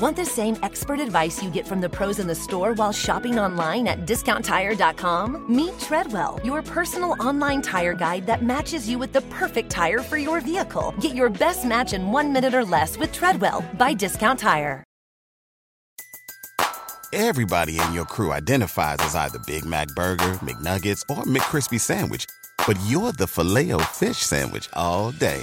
Want the same expert advice you get from the pros in the store while shopping online at discounttire.com? Meet Treadwell, your personal online tire guide that matches you with the perfect tire for your vehicle. Get your best match in one minute or less with Treadwell by Discount Tire. Everybody in your crew identifies as either Big Mac Burger, McNuggets, or McCrispy Sandwich. But you're the filet fish Sandwich all day.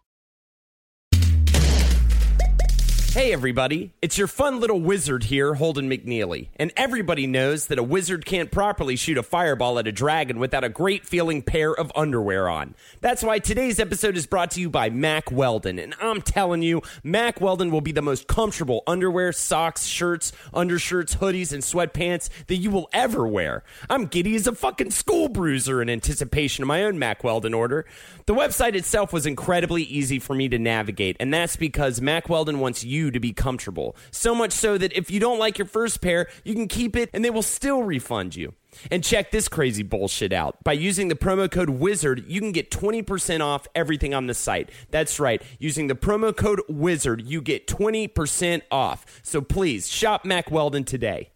Hey everybody, it's your fun little wizard here, Holden McNeely. And everybody knows that a wizard can't properly shoot a fireball at a dragon without a great feeling pair of underwear on. That's why today's episode is brought to you by Mack Weldon. And I'm telling you, Mack Weldon will be the most comfortable underwear, socks, shirts, undershirts, hoodies, and sweatpants that you will ever wear. I'm giddy as a fucking school bruiser in anticipation of my own Mack Weldon order. The website itself was incredibly easy for me to navigate, and that's because Mack Weldon wants you to be comfortable. So much so that if you don't like your first pair, you can keep it and they will still refund you. And check this crazy bullshit out. By using the promo code WIZARD, you can get 20% off everything on the site. That's right. Using the promo code WIZARD, you get 20% off. So please shop Mack Weldon today.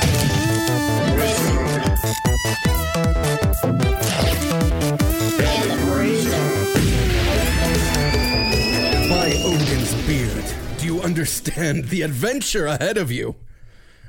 By Odin's beard, do you understand the adventure ahead of you?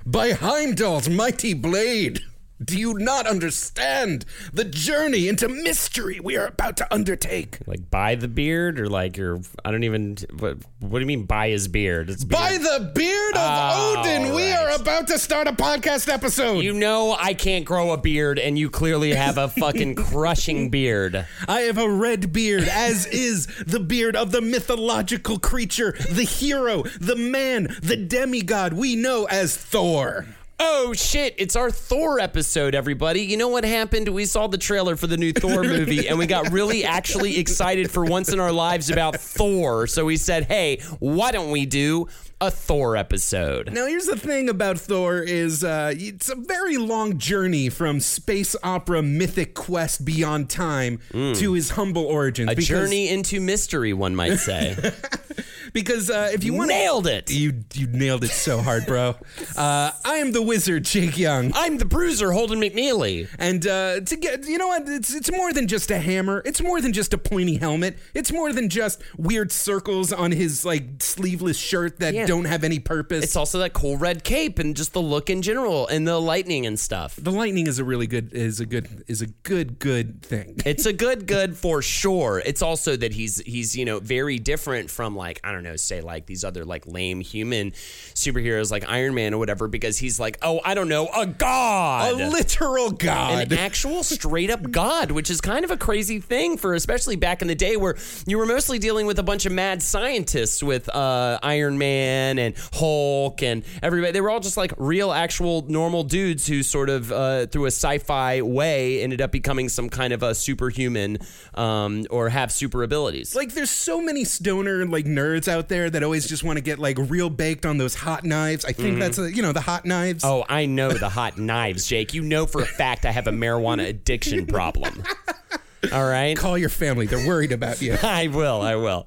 By Heimdall's mighty blade, do you not understand the journey into mystery we are about to undertake? Like buy the beard or like you're I don't even what, what do you mean buy his beard? It's beard. By the beard of Oh, Odin, we right. are about to start a podcast episode. You know I can't grow a beard and you clearly have a fucking crushing beard. I have a red beard, as is the beard of the mythological creature, the hero, the man, the demigod we know as Thor. Oh shit, it's our Thor episode, everybody. You know what happened? We saw the trailer for the new Thor movie and we got really actually excited for once in our lives about Thor. So we said, hey, why don't we do a Thor episode? Now, here's the thing about Thor is uh, it's a very long journey from space opera mythic quest beyond time to his humble origins. A journey into mystery, one might say. because uh, if you want Nailed it. you you nailed it so hard, bro. uh, I am the wizard, Jake Young. I'm the bruiser, Holden McNeely. And uh, to get, you know what? It's it's more than just a hammer. It's more than just a pointy helmet. It's more than just weird circles on his like sleeveless shirt that Yeah. Don't have any purpose. It's also that cool red cape and just the look in general and the lightning and stuff. the lightning is a really good is a good is a good good thing. It's a good good for sure. It's also that he's he's you know very different from like I don't know say like these other like lame human superheroes like Iron Man or whatever because he's like oh I don't know a god a literal god. an actual straight up god, which is kind of a crazy thing for especially back in the day where you were mostly dealing with a bunch of mad scientists with uh, Iron Man and Hulk and everybody. They were all just like real, actual, normal dudes who sort of, uh, through a sci fi way, ended up becoming some kind of a superhuman um, or have super abilities. like there's so many stoner like nerds out there that always just want to get like real baked on those hot knives. I think that's a, you know the hot knives. Oh, I know the hot knives, Jake. You know for a fact I have a marijuana addiction problem. All right. Call your family. They're worried about you. I will. I will.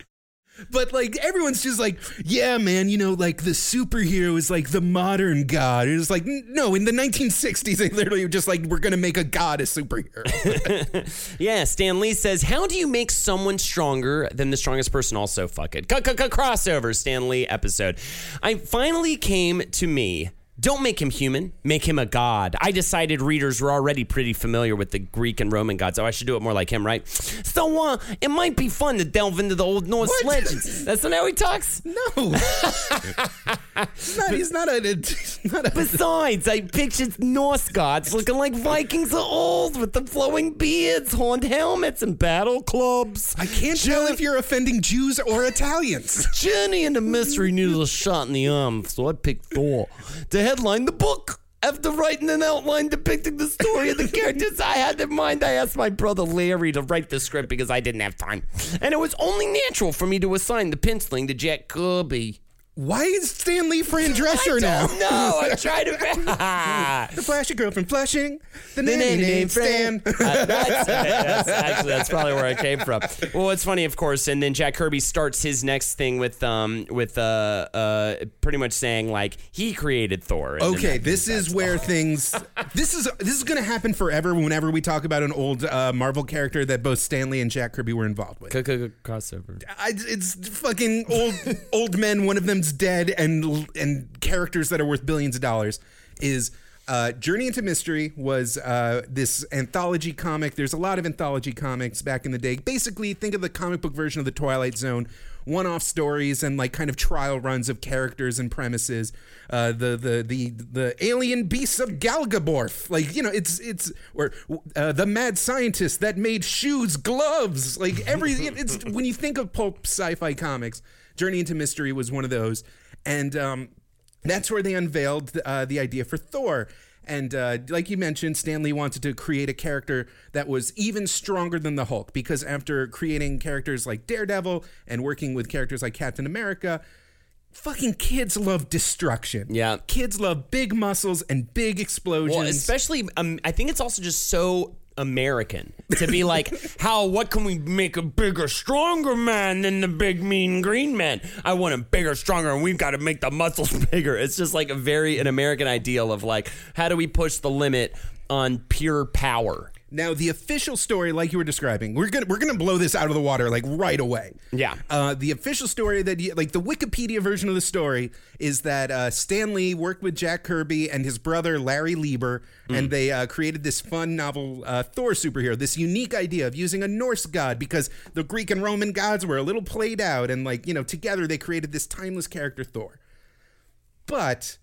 But like everyone's just like, yeah, man, you know, like the superhero is like the modern god. It's like, no, in the 1960s, they literally were just like, we're gonna make a god a superhero. Yeah, Stan Lee says, How do you make someone stronger than the strongest person? Also, fuck it. Crossover, Stan Lee episode. I finally came to me. Don't make him human, make him a god. I decided readers were already pretty familiar with the Greek and Roman gods, so I should do it more like him, right? So, uh, it might be fun to delve into the old Norse What? legends. That's not how he talks. no, he's not. He's not a. he's not a. Besides, I pictured Norse gods looking like Vikings of old with the flowing beards, horned helmets, and battle clubs. I can't tell if you're offending Jews or Italians. Journey into Mystery needed a shot in the arm, so I picked Thor to headline the book. After writing an outline depicting the story of the characters I had in mind, I asked my brother Larry to write the script because I didn't have time. And it was only natural for me to assign the penciling to Jack Kirby. Why is Stan Lee Fran Drescher now? No, I tried to. The flashy girl from Flushing. The, The nanny nanny named Stan. Uh, that's, that's actually that's probably where I came from. Well, it's funny, of course, and then Jack Kirby starts his next thing with um with uh uh pretty much saying like he created Thor. Okay, this is where things. This is this is going to happen forever. Whenever we talk about an old uh, Marvel character that both Stan Lee and Jack Kirby were involved with, crossover. I, it's fucking old old men. One of dead, and and characters that are worth billions of dollars. Is uh, Journey into Mystery was uh, this anthology comic. There's a lot of anthology comics back in the day. Basically, think of the comic book version of the Twilight Zone. One-off stories and like kind of trial runs of characters and premises. Uh, the the the the alien beasts of Galgaborth, like you know, it's it's or uh, the mad scientist that made shoes, gloves, like every. It's when you think of pulp sci-fi comics, Journey into Mystery was one of those, and um, that's where they unveiled uh, the idea for Thor. And uh, like you mentioned, Stan Lee wanted to create a character that was even stronger than the Hulk because after creating characters like Daredevil and working with characters like Captain America, fucking kids love destruction. Yeah. Kids love big muscles and big explosions. Well, especially um, I think it's also just so American to be like, how what can we make a bigger, stronger man than the big mean green man? I want him bigger, stronger, and we've got to make the muscles bigger. It's just like a very an American ideal of like, how do we push the limit on pure power? Now, the official story, like you were describing, we're gonna we're gonna blow this out of the water like right away. Yeah. Uh, the official story that you, like the Wikipedia version of the story is that uh, Stan Lee worked with Jack Kirby and his brother Larry Lieber, and they uh, created this fun novel uh, Thor superhero. This unique idea of using a Norse god because the Greek and Roman gods were a little played out, and like you know together they created this timeless character Thor. But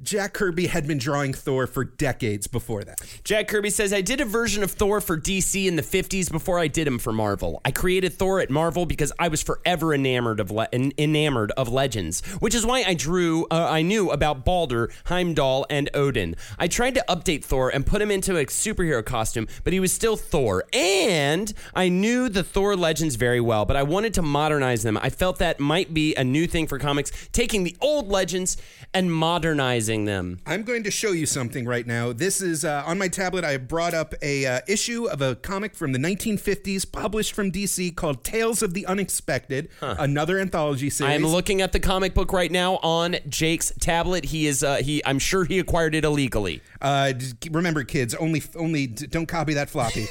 Jack Kirby had been drawing Thor for decades before that. Jack Kirby says, I did a version of Thor for DC in the 50s before I did him for Marvel. I created Thor at Marvel because I was forever enamored of le- enamored of legends, which is why I drew uh, I knew about Balder, Heimdall, and Odin. I tried to update Thor and put him into a superhero costume, but he was still Thor. And I knew the Thor legends very well, but I wanted to modernize them. I felt that might be a new thing for comics, taking the old legends and modernizing them. I'm going to show you something right now. This is uh, on my tablet. I have brought up a uh, issue of a comic from the 1950s, published from DC, called Tales of the Unexpected, another anthology series. I'm looking at the comic book right now on Jake's tablet. He is uh he I'm sure he acquired it illegally. Uh, remember, kids, only only don't copy that floppy.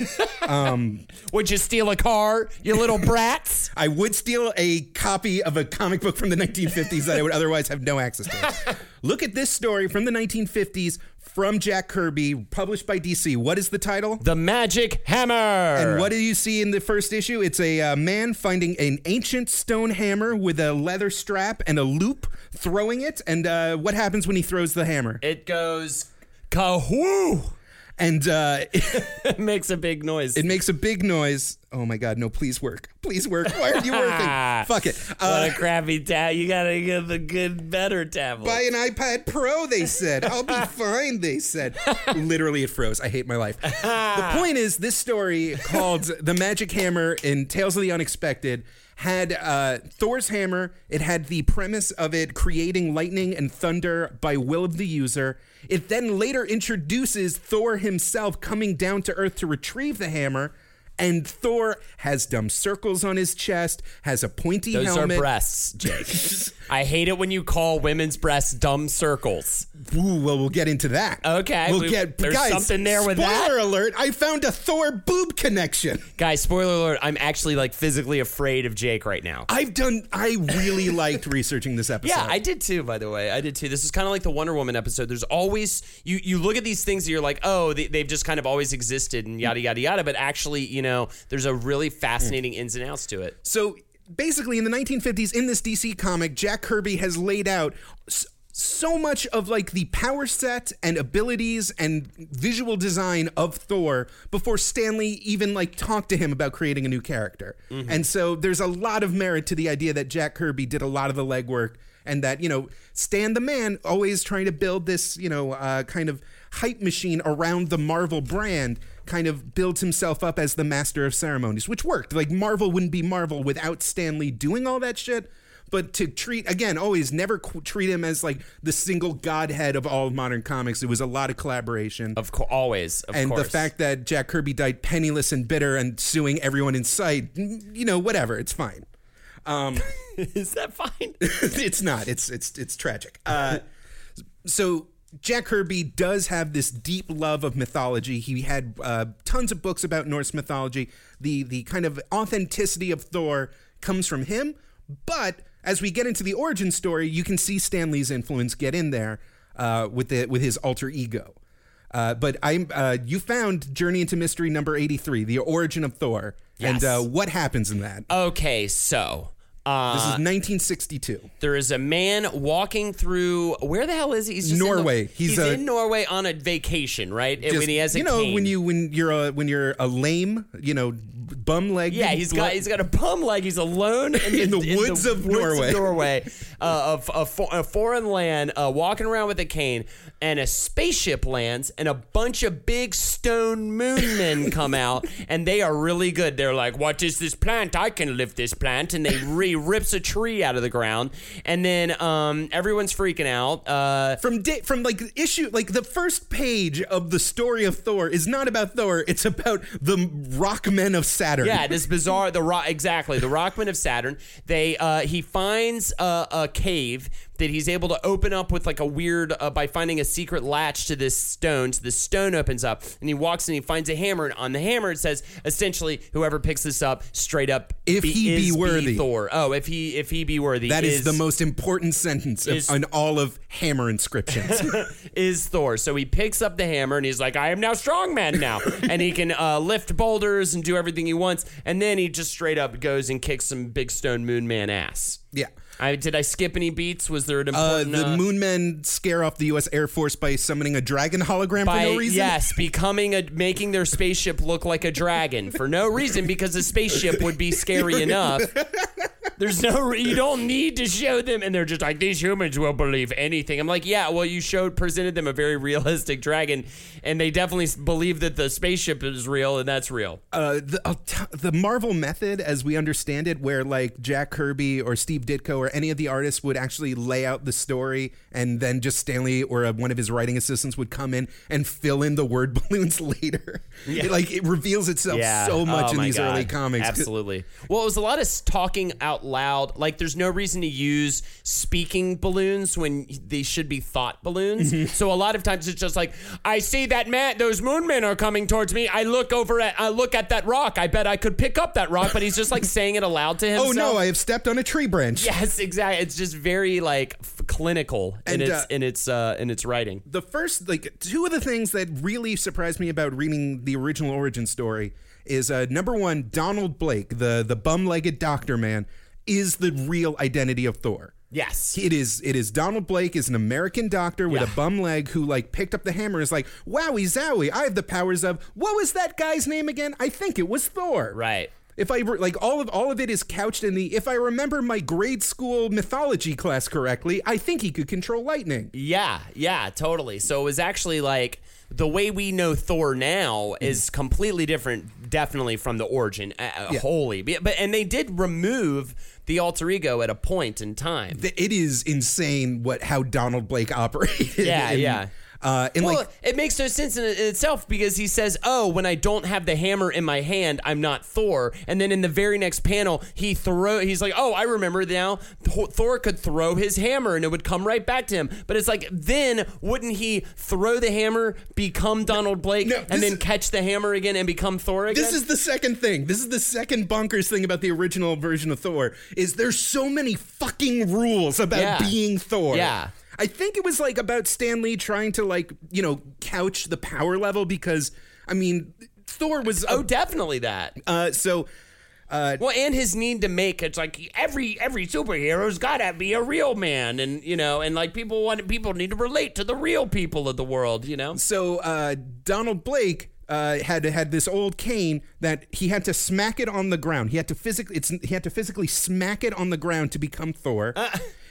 Would you steal a car, you little brats? I would steal a copy of a comic book from the 1950s that I would otherwise have no access to. Look at this story from the 1950s from Jack Kirby, published by DC. What is the title? The Magic Hammer. And what do you see in the first issue? It's a uh, man finding an ancient stone hammer with a leather strap and a loop, throwing it. And uh, what happens when he throws the hammer? it goes kahoo. And uh, It makes a big noise. it makes a big noise. Oh my God! No, please work. Please work. Why aren't you working? Fuck it. what Uh, a crappy tab. You gotta get the good, better tablet. buy an iPad Pro, they said. I'll be fine, they said. Literally, it froze. I hate my life. the point is, this story called The Magic Hammer in Tales of the Unexpected had uh, Thor's hammer. It had the premise of it creating lightning and thunder by will of the user. It then later introduces Thor himself coming down to Earth to retrieve the hammer. And Thor has dumb circles on his chest, has a pointy Those helmet. are breasts, Jake. I hate it when you call women's breasts dumb circles. Ooh, well, we'll get into that. Okay, we'll we- get. there's guys, something there with spoiler that? alert! I found a Thor boob connection. Guys, spoiler alert, I'm actually like physically afraid of Jake right now. I've done. I really liked researching this episode. Yeah, I did too. By the way, I did too. This is kind of like the Wonder Woman episode. There's always you you look at these things and you're like, oh, they, they've just kind of always existed and yada yada yada. But actually, you know, there's a really fascinating ins and outs to it. So basically, in the 1950s, in this DC comic, Jack Kirby has laid out. s- so much of like the power set and abilities and visual design of Thor before Stan Lee even like talked to him about creating a new character. And so there's a lot of merit to the idea that Jack Kirby did a lot of the legwork and that, you know, Stan the man always trying to build this, you know, uh, kind of hype machine around the Marvel brand kind of builds himself up as the master of ceremonies, which worked. Like Marvel wouldn't be Marvel without Stan Lee doing all that shit but to treat again always never qu- treat him as like the single godhead of all modern comics it was a lot of collaboration Of course, always. Of and course. the fact that jack kirby died penniless and bitter and suing everyone in sight you know whatever it's fine is that fine? it's not it's it's it's tragic uh, so Jack Kirby does have this deep love of mythology. He had uh, tons of books about Norse mythology. The the kind of authenticity of Thor comes from him, but as we get into the origin story, you can see Stan Lee's influence get in there uh, with the with his alter ego. Uh, but I, uh, you found Journey into Mystery number eighty three, the origin of Thor, and Yes. uh, what happens in that? Okay, so uh, this is nineteen sixty two. there is a man walking through. Where the hell is he? He's just in the- Norway. He's he's a- in Norway on a vacation, right? Just, when he has a you know cane. when you when you're a when you're a lame you know bum leg Yeah, he's got he's got a bum leg. He's alone in, In the woods of Norway. Norway, uh, of a, fo- a foreign land, uh, walking around with a cane, and a spaceship lands, and a bunch of big stone moon men come out, and they are really good. They're like, "What is this plant? I can lift this plant," and they re rips a tree out of the ground, and then um, everyone's freaking out. Uh, from day, from like issue like the first page of the story of Thor is not about Thor it's about the rock men of Saturn Yeah, this bizarre the rock exactly the Rockman of Saturn. They uh, he finds a, a cave that he's able to open up with like a weird uh, by finding a secret latch to this stone. So the stone opens up, and he walks and he finds a hammer. And on the hammer it says essentially, whoever picks this up, straight up, If he be is worthy. Thor. Oh, if he if he be worthy, that is, the most important sentence of, is- on all of hammer inscriptions is Thor. So he picks up the hammer and he's like, I am now strongman now. and he can uh, lift boulders and do everything he wants. And then he just straight up goes and kicks some big stone moon man ass. yeah I, did I skip any beats? Was there an uh, important... the uh, moon men scare off the U.S. Air Force by summoning a dragon hologram by, for no reason. Yes, becoming a making their spaceship look like a dragon for no reason because a spaceship would be scary enough. There's no re- you don't need to show them and they're just like these humans will believe anything. I'm like, yeah, well you showed presented them a very realistic dragon and they definitely believe that the spaceship is real and that's real. uh, the t- the Marvel method, as we understand it, where like Jack Kirby or Steve Ditko or any of the artists would actually lay out the story, and then just Stan Lee or uh, one of his writing assistants would come in and fill in the word balloons later. It, like it reveals itself so much Oh in these God. early comics. Absolutely. Well, it was a lot of talking out loud. Like, there's no reason to use speaking balloons when they should be thought balloons. Mm-hmm. So a lot of times it's just like, I see that man, those moon men are coming towards me. I look over at, I look at that rock. I bet I could pick up that rock. But he's just like saying it aloud to himself. Oh no! I have stepped on a tree branch. Yes, exactly. It's just very like f- clinical in its uh, in its uh, in its writing. the first like two of the things that really surprised me about reading the original origin story is uh, number one donald blake the the bum-legged doctor man is the real identity of thor Yes. it is it is donald blake is an american doctor with Yeah. a bum leg who like picked up the hammer and is like wowie zowie i have the powers of what was that guy's name again i think it was thor Right. if I re- like all of all of it is couched in the if I remember my grade school mythology class correctly, I think he could control lightning. Yeah, yeah, totally. So it was actually like the way we know Thor now is completely different, definitely from the origin. Uh, uh, Yeah. But- and they did remove the alter ego at a point in time. It is insane what how Donald Blake operated. Yeah, in, yeah. Uh, and well, like it makes no sense in, in itself because he says, "Oh, when I don't have the hammer in my hand, I'm not Thor." And then in the very next panel, he throw. He's like, "Oh, I remember now. Thor- could throw his hammer and it would come right back to him." But it's like, then wouldn't he throw the hammer, become Donald Blake, no, and then is- catch the hammer again and become Thor again? this is the second thing. This is the second bonkers thing about the original version of Thor is there's so many fucking rules about Yeah. being Thor. Yeah. I think it was like about Stan Lee trying to like, you know, couch the power level because I mean, Thor was oh, definitely that. Uh, so Uh, well, and his need to make it's like every every superhero's got to be a real man, and you know, and like people want people need to relate to the real people of the world, you know. So uh, Donald Blake uh, had had this old cane that he had to smack it on the ground. He had to physically it's he had to physically smack it on the ground to become Thor.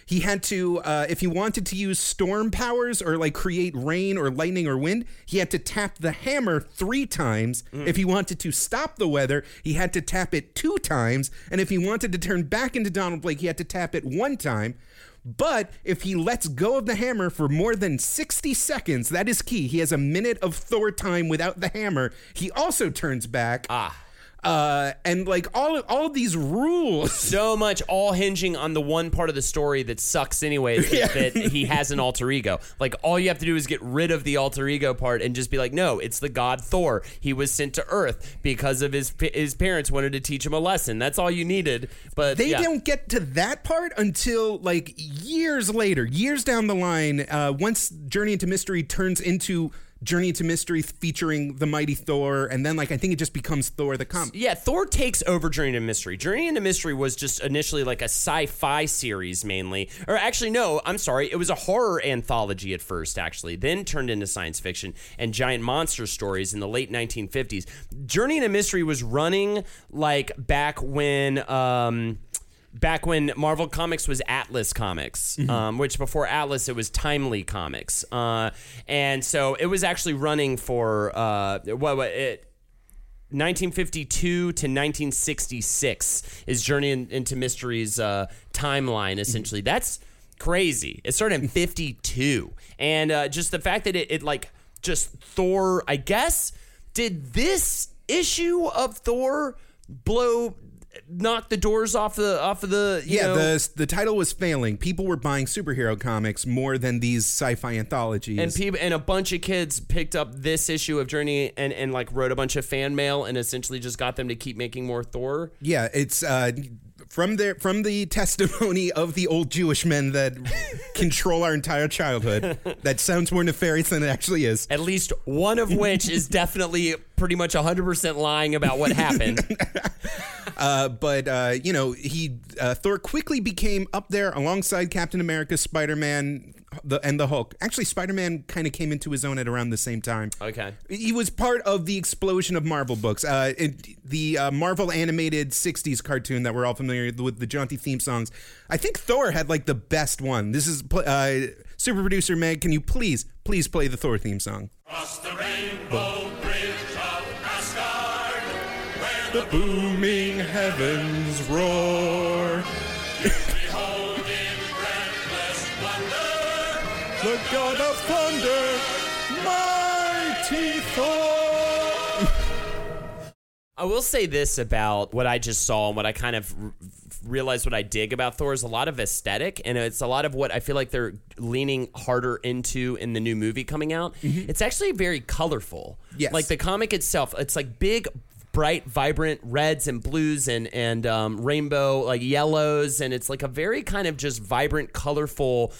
He had to, uh, if he wanted to use storm powers or like create rain or lightning or wind, he had to tap the hammer three times. If he wanted to stop the weather, he had to tap it two times. And if he wanted to turn back into Donald Blake, he had to tap it one time. But if he lets go of the hammer for more than 60 seconds, that is key. He has a minute of Thor time without the hammer. He also turns back. Ah. Uh, and like all all these rules. So much all hinging on the one part of the story that sucks anyway that, that he has an alter ego. Like all you have to do is get rid of the alter ego part and just be like, no, it's the god Thor. He was sent to Earth because of his his parents wanted to teach him a lesson. That's all you needed. But They yeah. don't get to that part until like years later, years down the line. Uh, once Journey into Mystery turns into Journey into Mystery featuring the mighty Thor, and then like I think it just becomes Thor the comic. Yeah, Thor takes over Journey into Mystery. Journey into Mystery was just initially like a sci-fi series mainly. Or actually no, I'm sorry, it was a horror anthology at first actually, then turned into science fiction and giant monster stories in the late 1950s. Journey into Mystery was running like back when um back when Marvel Comics was Atlas Comics, um, which before Atlas it was Timely Comics, uh, and so it was actually running for uh, what, what it. 1952 to 1966 is Journey in, into Mystery's uh, timeline. Essentially, that's crazy. It started in 52, and uh, just the fact that it, it like just Thor. I guess did this issue of Thor blow knock the doors off the off of the you Yeah, know, the the title was failing. People were buying superhero comics more than these sci-fi anthologies. and people and a bunch of kids picked up this issue of Journey and and like wrote a bunch of fan mail and essentially just got them to keep making more Thor. yeah, it's uh, from their from the testimony of the old Jewish men that control our entire childhood. That sounds more nefarious than it actually is. At least one of which is definitely pretty much 100% lying about what happened. Uh, but uh, you know, he uh, Thor quickly became up there alongside Captain America, Spider Man, the, and the Hulk. Actually, Spider Man kind of came into his own at around the same time. Okay. He was part of the explosion of Marvel books. Uh, it, the uh, Marvel animated '60s cartoon that we're all familiar with, the jaunty theme songs. I think Thor had like the best one. This is uh, super producer Meg. Can you please, please play the Thor theme song? Across the rainbow bridge of Asgard, where The booming heavens roar. The god of thunder, mighty Thor. I will say this about what I just saw and what I kind of r- realized what I dig about Thor is a lot of aesthetic and it's a lot of what I feel like they're leaning harder into in the new movie coming out. Mm-hmm. It's actually very colorful. Yes. Like the comic itself, it's like big bright vibrant reds and blues and and um, rainbow like yellows. And it's like a very kind of just vibrant colorful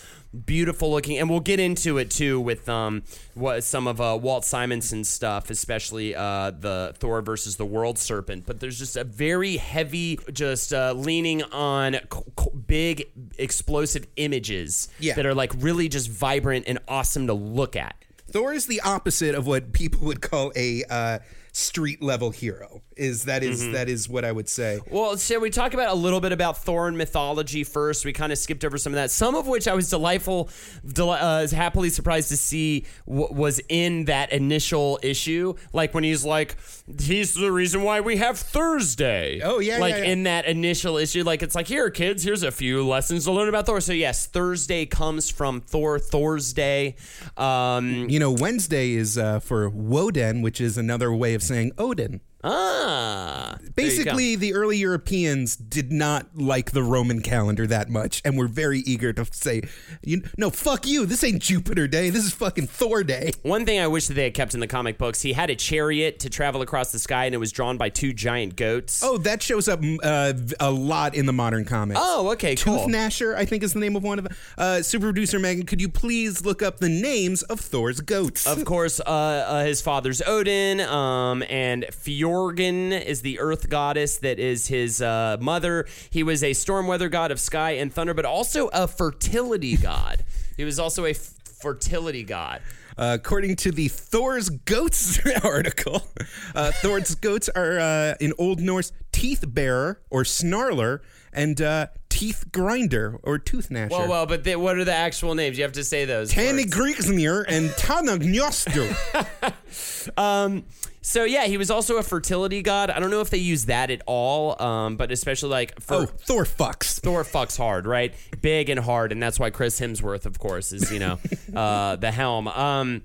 beautiful looking and we'll get into it too with um what some of uh, Walt Simonson's stuff especially uh the Thor versus the World Serpent. But there's just a very heavy just uh, leaning on c- c- big explosive images Yeah. that are like really just vibrant and awesome to look at. Thor is the opposite of what people would call a uh, street level hero. Is that is- that is what I would say. Well, shall we talk about a little bit about Thor and mythology first? We kind of skipped over some of that, some of which I was delightful, del- uh, happily surprised to see w- was in that initial issue. Like when he's like, "He's the reason why we have Thursday." Oh, yeah, like yeah, yeah. in that initial issue, like it's like, "Here, kids, here's a few lessons to learn about Thor." So yes, Thursday comes from Thor. Thor's Day. Um, You know, Wednesday is uh, for Woden, which is another way of saying Odin. Ah, there you go. Basically, the early Europeans did not like the Roman calendar that much and were very eager to say, you, no, fuck you. This ain't Jupiter Day. This is fucking Thor Day. One thing I wish that they had kept in the comic books, he had a chariot to travel across the sky, and it was drawn by two giant goats. Oh, that shows up uh, a lot in the modern comics. Oh, okay, cool. Tooth Gnasher, I think is the name of one of them. Uh, super producer Megan, could you please look up the names of Thor's goats? Of course, uh, uh, his father's Odin, um, and Jorgen is the earth goddess that is his uh, mother. He was a storm weather god of sky and thunder, but also a fertility god. He was also a f- fertility god. Uh, according to the Thor's Goats article, uh, Thor's goats are uh, in Old Norse teeth bearer or snarler and uh, teeth grinder or tooth gnasher. Well, well, but they, what are the actual names? You have to say those. Tanny words. Grigsnir and Tanagnjostu. Um, so yeah, he was also a fertility god. I don't know if they use that at all, um, but especially like for oh, Thor fucks. Thor fucks hard, right? Big and hard, and that's why Chris Hemsworth, of course, is you know uh, the helm. Um,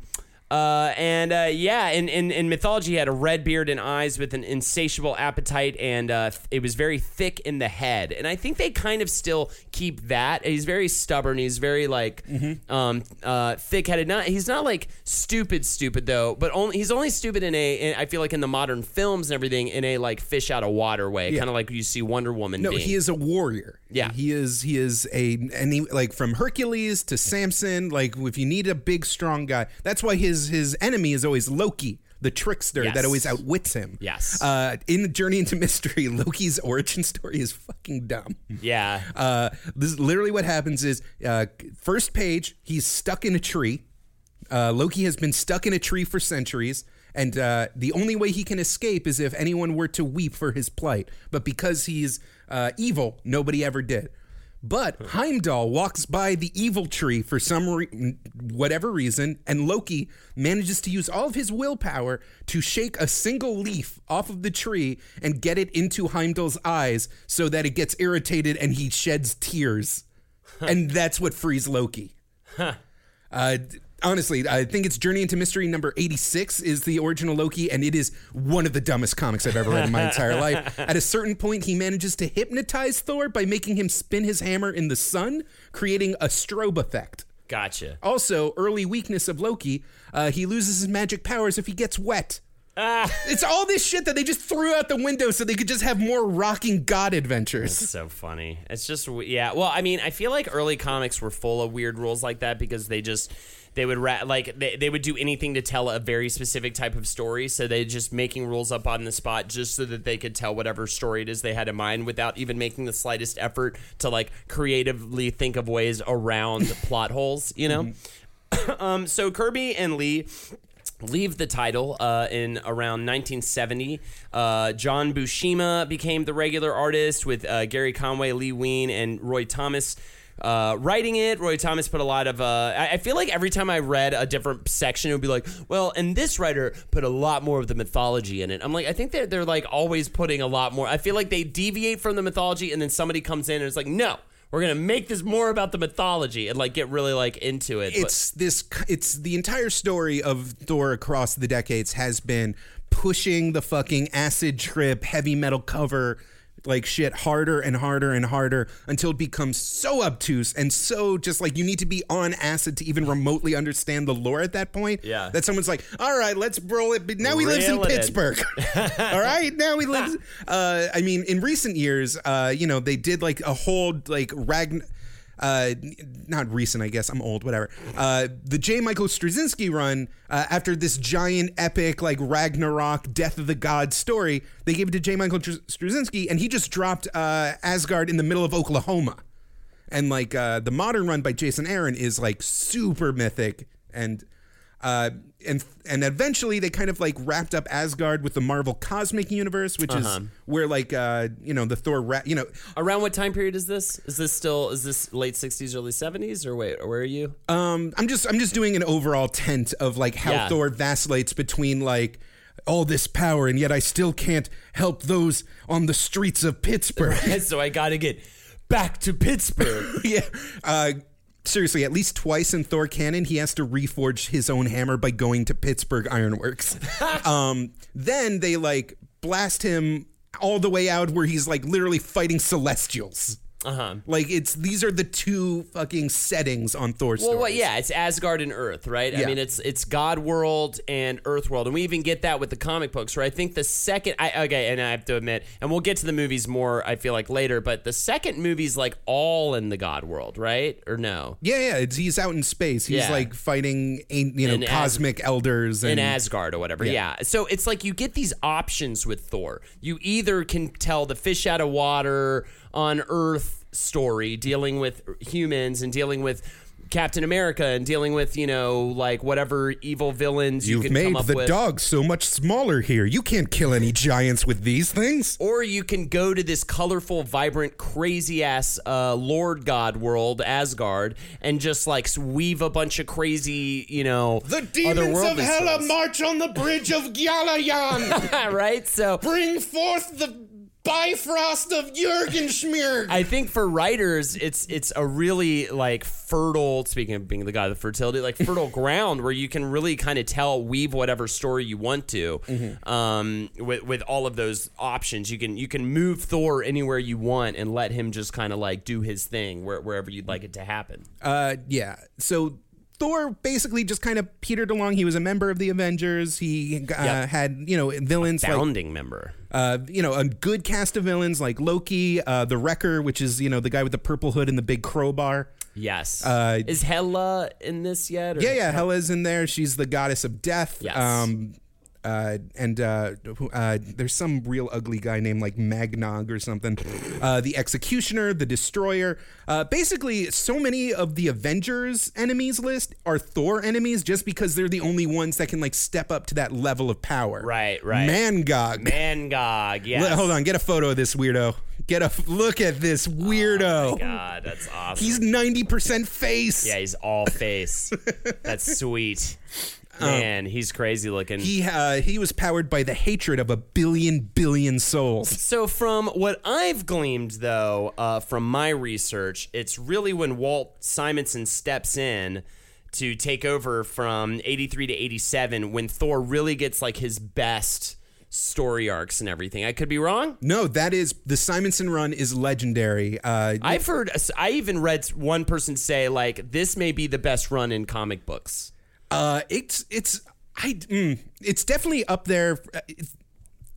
uh, and uh, yeah, in, in in mythology, he had a red beard and eyes with an insatiable appetite, and uh, it was very thick in the head. And I think they kind of still keep that. He's very stubborn. He's very like um, uh, thick-headed. Not he's not like stupid, stupid though. But only he's only stupid in a. In, I feel like in the modern films and everything, in a like fish out of water way, kind of like you see Wonder Woman. No, being. he is a warrior. Yeah. he is. He is a and he, like from Hercules to Samson. Like if you need a big, strong guy, that's why his his enemy is always Loki, the trickster Yes. that always outwits him. Yes. Uh, in the Journey into Mystery, Loki's origin story is fucking dumb. yeah. Uh, this is literally what happens is uh, first page he's stuck in a tree. Uh, Loki has been stuck in a tree for centuries, and uh, the only way he can escape is if anyone were to weep for his plight. But because he's uh, evil, nobody ever did. But Heimdall walks by the evil tree for some re- whatever reason, and Loki manages to use all of his willpower to shake a single leaf off of the tree and get it into Heimdall's eyes so that it gets irritated and he sheds tears. and that's what frees Loki. Uh, honestly, I think it's Journey into Mystery number 86 is the original Loki, and it is one of the dumbest comics I've ever read in my entire life. At a certain point, he manages to hypnotize Thor by making him spin his hammer in the sun, creating a strobe effect. Gotcha. Also, early weakness of Loki, uh, he loses his magic powers if he gets wet. Ah. It's all this shit that they just threw out the window so they could just have more rocking god adventures. so funny. It's just yeah. Well, I mean, I feel like early comics were full of weird rules like that because they just they would ra- like they, they would do anything to tell a very specific type of story. So they just making rules up on the spot just so that they could tell whatever story it is they had in mind without even making the slightest effort to like creatively think of ways around plot holes. You know. um. So Kirby and Lee leave the title uh, in around 1970. Uh, John Buscema became the regular artist with uh, Gerry Conway, Len Wein, and Roy Thomas. Uh, writing it, Roy Thomas put a lot of. Uh, I, I feel like every time I read a different section, it would be like, "Well," and this writer put a lot more of the mythology in it. I'm like, I think they're they're like always putting a lot more. I feel like they deviate from the mythology, and then somebody comes in and it's like, "No, we're gonna make this more about the mythology," and like get really like into it. But- it's this it's the entire story of Thor across the decades has been pushing the fucking acid trip heavy metal cover like shit harder and harder and harder until it becomes so obtuse and so just like you need to be on acid to even remotely understand the lore at that point. Yeah. That someone's like, all right, let's roll it. But now he lives in Reel it in. Pittsburgh. all right, now he lives. Uh, I mean, in recent years, uh, you know, they did like a whole like Ragn uh, not recent, I guess. I'm old, whatever. Uh, the J. Michael Straczynski run, uh, after this giant epic, like Ragnarok, Death of the Gods story, they gave it to J. Michael Straczynski, and he just dropped uh, Asgard in the middle of Oklahoma. And like uh, the modern run by Jason Aaron is like super mythic and. And and eventually they kind of like wrapped up Asgard with the Marvel Cosmic Universe, which is where like uh, you know the Thor, ra- you know, Around what time period is this? Is this still is this late sixties, early seventies, or wait, where are you? Um, I'm just I'm just doing an overall tent of like how Yeah. Thor vacillates between like all this power and yet I still can't help those on the streets of Pittsburgh. so I got to get back to Pittsburgh. yeah. Uh, seriously, at least twice in Thor canon, he has to reforge his own hammer by going to Pittsburgh Ironworks. um, then they like blast him all the way out where he's like literally fighting celestials. Uh huh. Like it's these are the two fucking settings on Thor Well, what, yeah, it's Asgard and Earth, right? I mean, it's it's God world and Earth world, and we even get that with the comic books. Where I think the second, I okay, and I have to admit, and we'll get to the movies more. I feel like later, but the second movie's like all in the God world, right? Or no? Yeah, yeah. It's, he's out in space. He's Yeah. like fighting, you know, In As- cosmic elders and in Asgard or whatever. Yeah. So it's like you get these options with Thor. You either can tell the fish out of water on Earth story, dealing with humans and dealing with Captain America and dealing with you know like whatever evil villains you You've can made come up the with. dog so much smaller here. You can't kill any giants with these things. Or you can go to this colorful, vibrant, crazy ass uh, Lord God world, Asgard, and just like weave a bunch of crazy, you know, the demons of stories. march on the bridge of Gyalayan. right? So Bring forth the Bifrost of Jurgenschmirg. I think for writers, it's it's a really like fertile. Speaking of being the guy of the fertility, like fertile ground where you can really kind of tell, weave whatever story you want to, um, with with all of those options. You can you can move Thor anywhere you want and let him just kind of like do his thing where, wherever you'd like it to happen. Uh, yeah. So Thor basically just kind of petered along. He was a member of the Avengers. He uh, Yep. had you know villains like Founding member. uh, you know a good cast of villains like Loki, uh, the Wrecker, which is you know the guy with the purple hood and the big crowbar. Yes. Uh, Is Hela in this yet? Or? Yeah, yeah. Hela's in there. She's the goddess of death. Yes. Um, uh, and uh, uh, there's some real ugly guy named like Magnog or something. Uh, the Executioner, the Destroyer. Uh, basically, so many of the Avengers enemies list are Thor enemies just because they're the only ones that can like step up to that level of power. Right, right. Mangog. Mangog. Yes. L- Hold on, get a photo of this weirdo. Get a f- look at this weirdo. Oh God, that's awesome. He's 90% face. Yeah, he's all face. That's sweet. Man, he's crazy looking. Um, He uh, he was powered by the hatred of a billion billion souls. so, from what I've gleaned, though, uh, from my research, it's really when Walt Simonson steps in to take over from 83 to 87 when Thor really gets like his best story arcs and everything. I could be wrong. No, that is the Simonson run is legendary. Uh, I've heard, I even read one person say, like, this may be the best run in comic books. Uh, it's it's I mm, it's definitely up there. Uh, It's,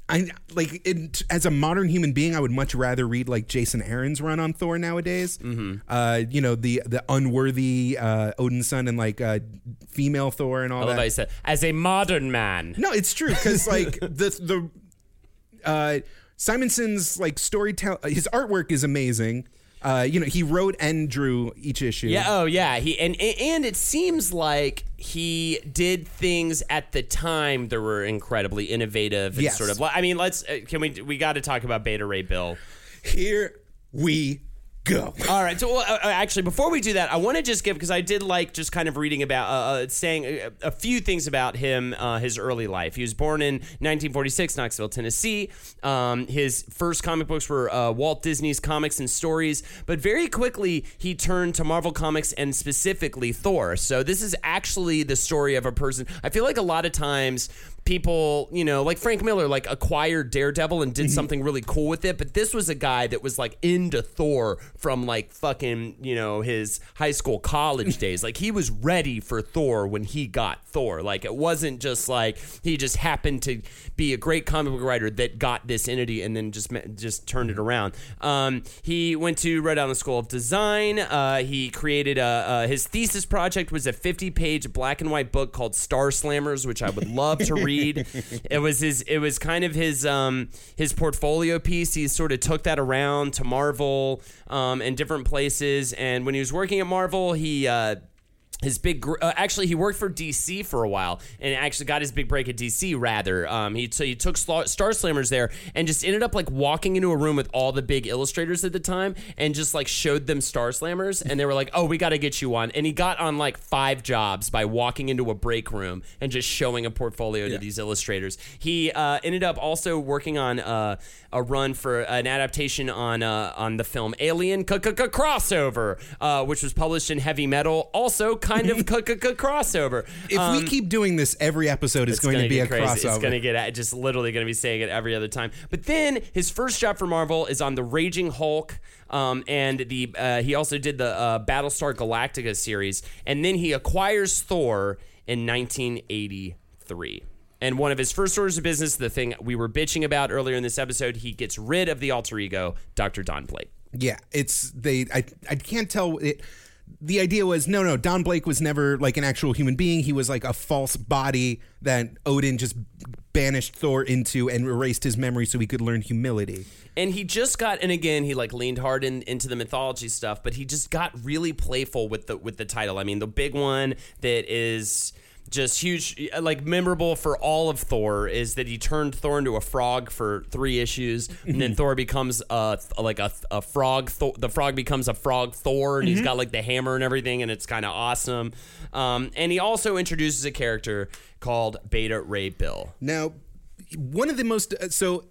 I like it, as a modern human being, I would much rather read like Jason Aaron's run on Thor nowadays. Mm-hmm. Uh, you know the the unworthy uh, Odinson and like uh, female Thor and all I love that. said, as a modern man. No, it's true because like the the uh, Simonson's like storytelling, his artwork is amazing. Uh, you know, he wrote and drew each issue. Yeah. Oh, yeah. He and and it seems like he did things at the time that were incredibly innovative and Yes. sort of. I mean, let's uh, can we we got to talk about Beta Ray Bill. Here we go. All right. So, well, uh, uh, actually, before we do that, I want to just give because I did like just kind of reading about, uh, uh, saying a, a few things about him, uh, his early life. He was born in 1946, Knoxville, Tennessee. Um, his first comic books were uh, Walt Disney's Comics and Stories, but very quickly he turned to Marvel Comics and specifically Thor. So this is actually the story of a person. I feel like a lot of times people, you know, like Frank Miller, like acquired Daredevil and did something really cool with it. But this was a guy that was like into Thor from like fucking, you know, his high school, college days. Like he was ready for Thor when he got Thor. Like it wasn't just like he just happened to be a great comic book writer that got this entity and then just just turned it around. Um, he went to Rhode Island School of Design. Uh, he created a, uh, his thesis project was a 50 page black and white book called Star Slammers, which I would love to read. it was his it was kind of his um, his portfolio piece. He sort of took that around to Marvel um, and different places. And when he was working at Marvel, he uh, his big gr- uh, actually he worked for DC for a while and actually got his big break at DC rather. Um he so he took Star Slammers there and just ended up like walking into a room with all the big illustrators at the time and just like showed them Star Slammers and they were like oh we got to get you on and he got on like five jobs by walking into a break room and just showing a portfolio to these illustrators. He uh, ended up also working on uh, a run for an adaptation on uh, on the film Alien crossover uh, which was published in Heavy Metal. Also kind of c- c- c- crossover. If Um, we keep doing this, every episode is going to be a crazy. crossover. It's going to get just literally going to be saying it every other time. But then his first job for Marvel is on the Raging Hulk. Um, and the uh, he also did the uh, Battlestar Galactica series, and then he acquires Thor in 1983. And one of his first orders of business, the thing we were bitching about earlier in this episode, he gets rid of the alter ego, Dr. Don Blake. Yeah, it's they. I I can't tell it. The idea was no, no. Don Blake was never like an actual human being. He was like a false body that Odin just banished Thor into and erased his memory so he could learn humility. and he just got and again he like leaned hard in, into the mythology stuff but he just got really playful with the with the title i mean the big one that is just huge like memorable for all of thor is that he turned thor into a frog for three issues and then thor becomes a like a, a frog Thor, the frog becomes a frog thor and he's got like the hammer and everything and it's kind of awesome. Um, and he also introduces a character called beta ray bill. Now, one of the most uh, so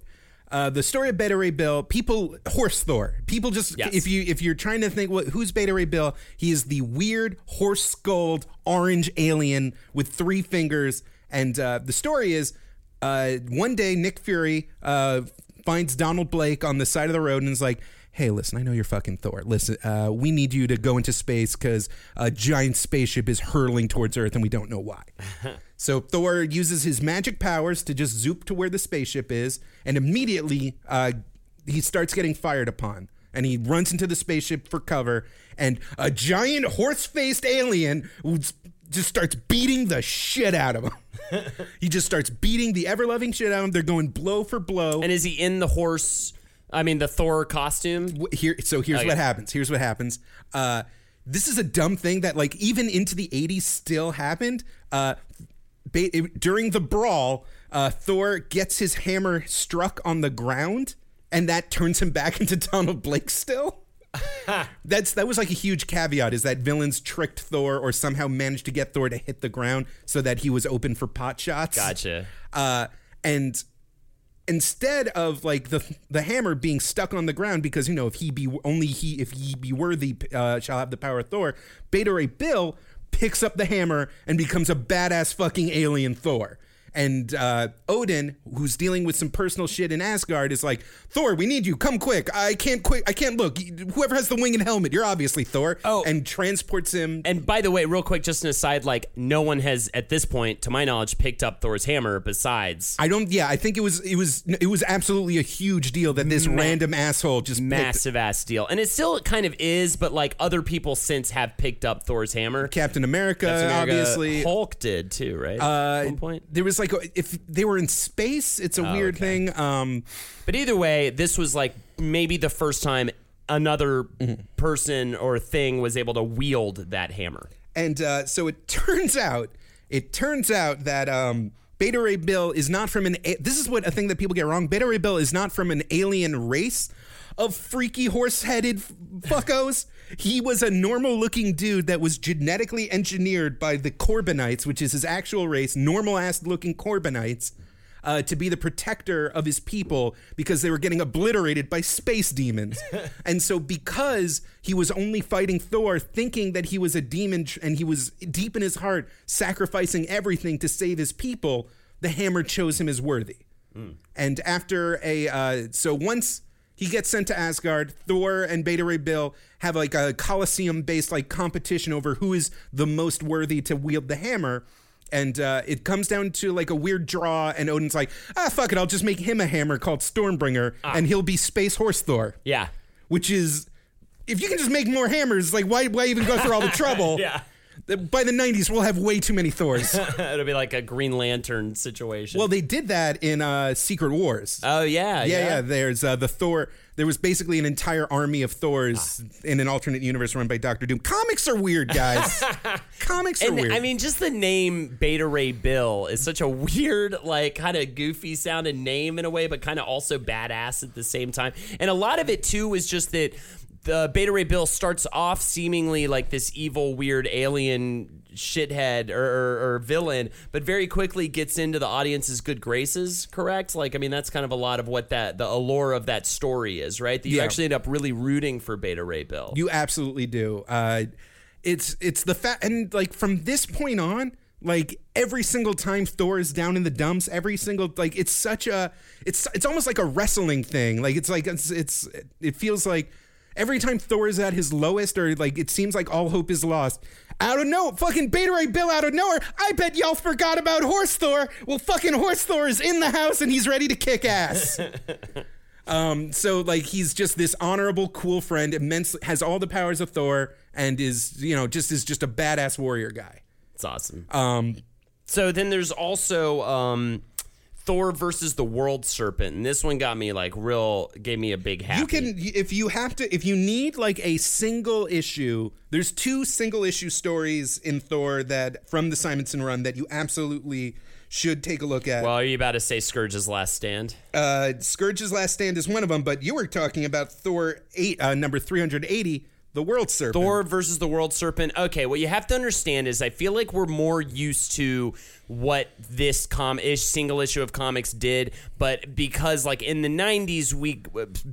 uh, the story of Beta Ray Bill, people horse Thor. People just Yes. if you if you're trying to think what who's Beta Ray Bill, he is the weird horse skulled orange alien with three fingers. And uh, the story is uh, one day Nick Fury uh, finds Donald Blake on the side of the road and is like. Hey, listen, I know you're fucking Thor. Listen, uh, we need you to go into space because a giant spaceship is hurling towards Earth and we don't know why. So Thor uses his magic powers to just zoop to where the spaceship is, and immediately uh, he starts getting fired upon. And he runs into the spaceship for cover, and a giant horse-faced alien just starts beating the shit out of him. he just starts beating the ever-loving shit out of him. They're going blow for blow. and is he in the horse i mean the thor costume? Here so here's Okay. what happens. Here's what happens. Uh this is a dumb thing that like even into the 80s still happened. Uh ba- it- during the brawl uh thor gets his hammer struck on the ground and that turns him back into donald blake still. That's that was like a huge caveat is that villains tricked thor or somehow managed to get thor to hit the ground so that he was open for pot shots. Gotcha. uh and instead of like the the hammer being stuck on the ground because you know if he be only he if he be worthy uh, shall have the power of Thor. Beta Ray Bill picks up the hammer and becomes a badass fucking alien Thor. And uh, Odin, who's dealing with some personal shit in Asgard, is like, Thor, we need you. Come quick. I can't quick. I can't look. Whoever has the wing and helmet, you're obviously Thor. Oh. and transports him. And by the way, real quick, just an aside, like no one has at this point, to my knowledge, picked up Thor's hammer besides I don't. Yeah, I think it was. It was. It was absolutely a huge deal that this random asshole just picked- massive ass deal. And it still kind of is, but like other people since have picked up Thor's hammer. Captain America, Captain America, obviously. Hulk did too, right? Uh, At one point. There was like a- if they were in space, it's a weird okay. thing. Um, But either way, this was like maybe the first time another Mm-hmm. person or thing was able to wield that hammer. and uh, so it turns out, it turns out that um, Beta Ray Bill is not from an. A- this is what a thing that people get wrong. Beta Ray Bill is not from an alien race of freaky horse-headed fuckos. He was a normal-looking dude that was genetically engineered by the Corbinites, which is his actual race, normal-ass-looking Corbinites. uh, to be the protector of his people because they were getting obliterated by space demons. and so, because he was only fighting Thor, thinking that he was a demon and he was deep in his heart sacrificing everything to save his people, the hammer chose him as worthy. And after a, uh, so once he gets sent to Asgard, Thor and Beta Ray Bill have like a Colosseum based like competition over who is the most worthy to wield the hammer. And uh, it comes down to like a weird draw, and Odin's like, ah, fuck it, I'll just make him a hammer called Stormbringer, and he'll be Space Horse Thor. Yeah. Which is, if you can just make more hammers, like, why, why even go through all the trouble? Yeah. By the 90s, we'll have way too many Thors. It'll be like a Green Lantern situation. well, they did that in uh, Secret Wars. oh yeah, yeah, yeah. There's uh, the Thor. There was basically an entire army of Thors in an alternate universe run by Doctor Doom. Comics are weird, guys. Comics are weird. I mean, just the name Beta Ray Bill is such a weird, like, kind of goofy sounding name in a way, but kind of also badass at the same time. And a lot of it too was just that the Beta Ray Bill starts off seemingly like this evil, weird alien shithead or, or, or villain, but very quickly gets into the audience's good graces. Correct? Like, I mean, that's kind of a lot of what that the allure of that story is, right? That you Yeah. actually end up really rooting for Beta Ray Bill. You absolutely do. Uh, it's it's the fact and like from this point on like every single time thor is down in the dumps every single like it's such a it's it's almost like a wrestling thing like it's like it's it's it feels like every time thor is at his lowest or like it seems like all hope is lost out of no fucking beta ray bill out of nowhere i bet y'all forgot about horse thor well fucking horse thor is in the house and he's ready to kick ass um, so like he's just this honorable, cool friend, immensely has all the powers of Thor, and is you know just is just a badass warrior guy. It's awesome. Um, So then there's also um, Thor versus the World Serpent, and this one got me like real, gave me a big happy. you can if you have to if you need like a single issue. There's two single issue stories in Thor that from the Simonson run that you absolutely should take a look at. Well, are you about to say Scourge's Last Stand? uh, Scourge's Last Stand is one of them, but you were talking about Thor eight uh, number 380, the World Serpent. Thor versus the World Serpent. Okay, what you have to understand is I feel like we're more used to what this com ish single issue of comics did, but because like in the '90s, we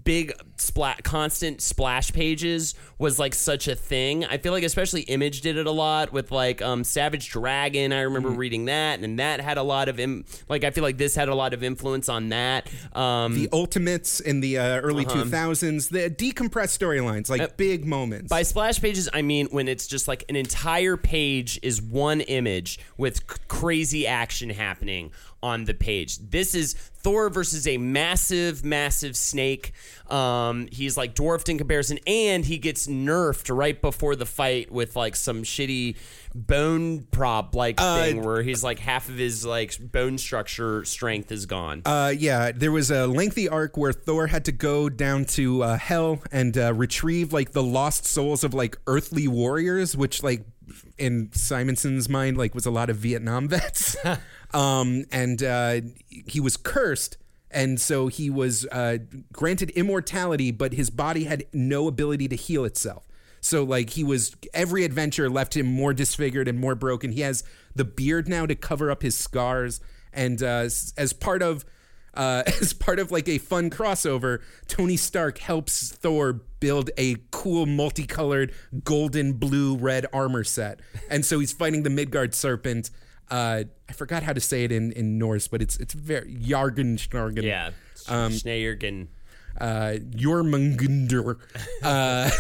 big splat constant splash pages was like such a thing. I feel like especially Image did it a lot with like um, Savage Dragon. I remember reading that, and that had a lot of Im- like I feel like this had a lot of influence on that. Um, the Ultimates in the uh, early 2000s, the decompressed storylines, like big moments. By splash pages, I mean when it's just like an entire page is one image with c- crazy action happening on the page. This is Thor versus a massive, massive snake. Um, he's like dwarfed in comparison, and he gets nerfed right before the fight with like some shitty bone prop like thing where he's like half of his like bone structure strength is gone. Uh, yeah, there was a lengthy arc where Thor had to go down to uh, Hell and uh, retrieve like the lost souls of like earthly warriors, which like in Simonson's mind like was a lot of Vietnam vets. um, and uh, he was cursed. And so he was uh, granted immortality, but his body had no ability to heal itself. So like he was every adventure left him more disfigured and more broken. He has the beard now to cover up his scars, and uh, as part of uh, as part of like a fun crossover, Tony Stark helps Thor build a cool multicolored golden blue red armor set, and so he's fighting the Midgard serpent. Uh, I forgot how to say it in, in Norse, but it's it's very Jargon Snargen. yeah, um, Schneergen. uh, Jormungandr. Uh,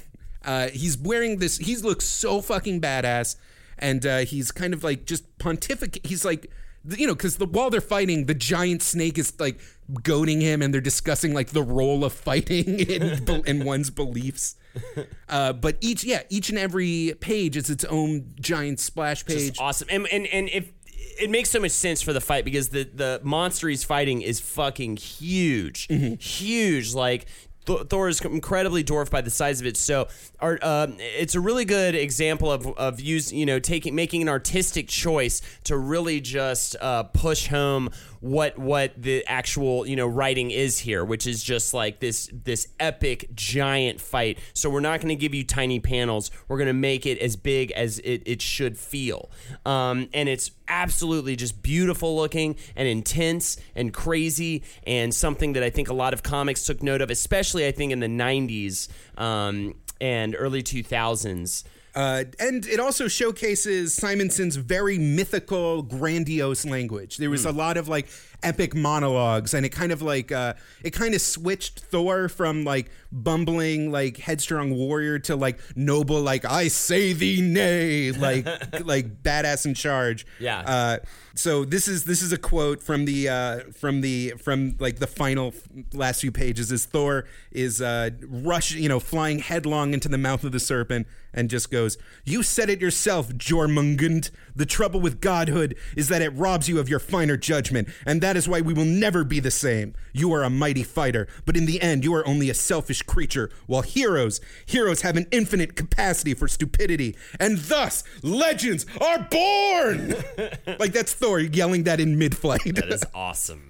uh, he's wearing this. He looks so fucking badass, and uh, he's kind of like just pontificate. He's like, you know, because the while they're fighting, the giant snake is like goading him, and they're discussing like the role of fighting in in one's beliefs. Uh, but each, yeah, each and every page is its own giant splash page. Just awesome. And and and if it makes so much sense for the fight because the the monster he's fighting is fucking huge, huge. Like. Th- Thor is incredibly dwarfed by the size of it, so our, uh, it's a really good example of of use, you know, taking making an artistic choice to really just uh, push home what what the actual you know writing is here, which is just like this this epic giant fight. So we're not going to give you tiny panels. We're going to make it as big as it, it should feel, um, and it's absolutely just beautiful looking and intense and crazy and something that I think a lot of comics took note of, especially I think in the '90s um, and early 2000s. Uh, and it also showcases Simonson's very mythical, grandiose language. There was a lot of like epic monologues, and it kind of like uh, it kind of switched Thor from like bumbling, like headstrong warrior to like noble, like I say thee nay, like like badass in charge. Yeah. Uh, so this is this is a quote from the uh, from the from like the final last few pages. Is Thor is uh, rush you know flying headlong into the mouth of the serpent and just goes, "You said it yourself, Jormungand. The trouble with godhood is that it robs you of your finer judgment, and that is why we will never be the same. You are a mighty fighter, but in the end, you are only a selfish creature. While heroes, heroes have an infinite capacity for stupidity, and thus legends are born." like that's Thor yelling that in mid-flight. That is awesome.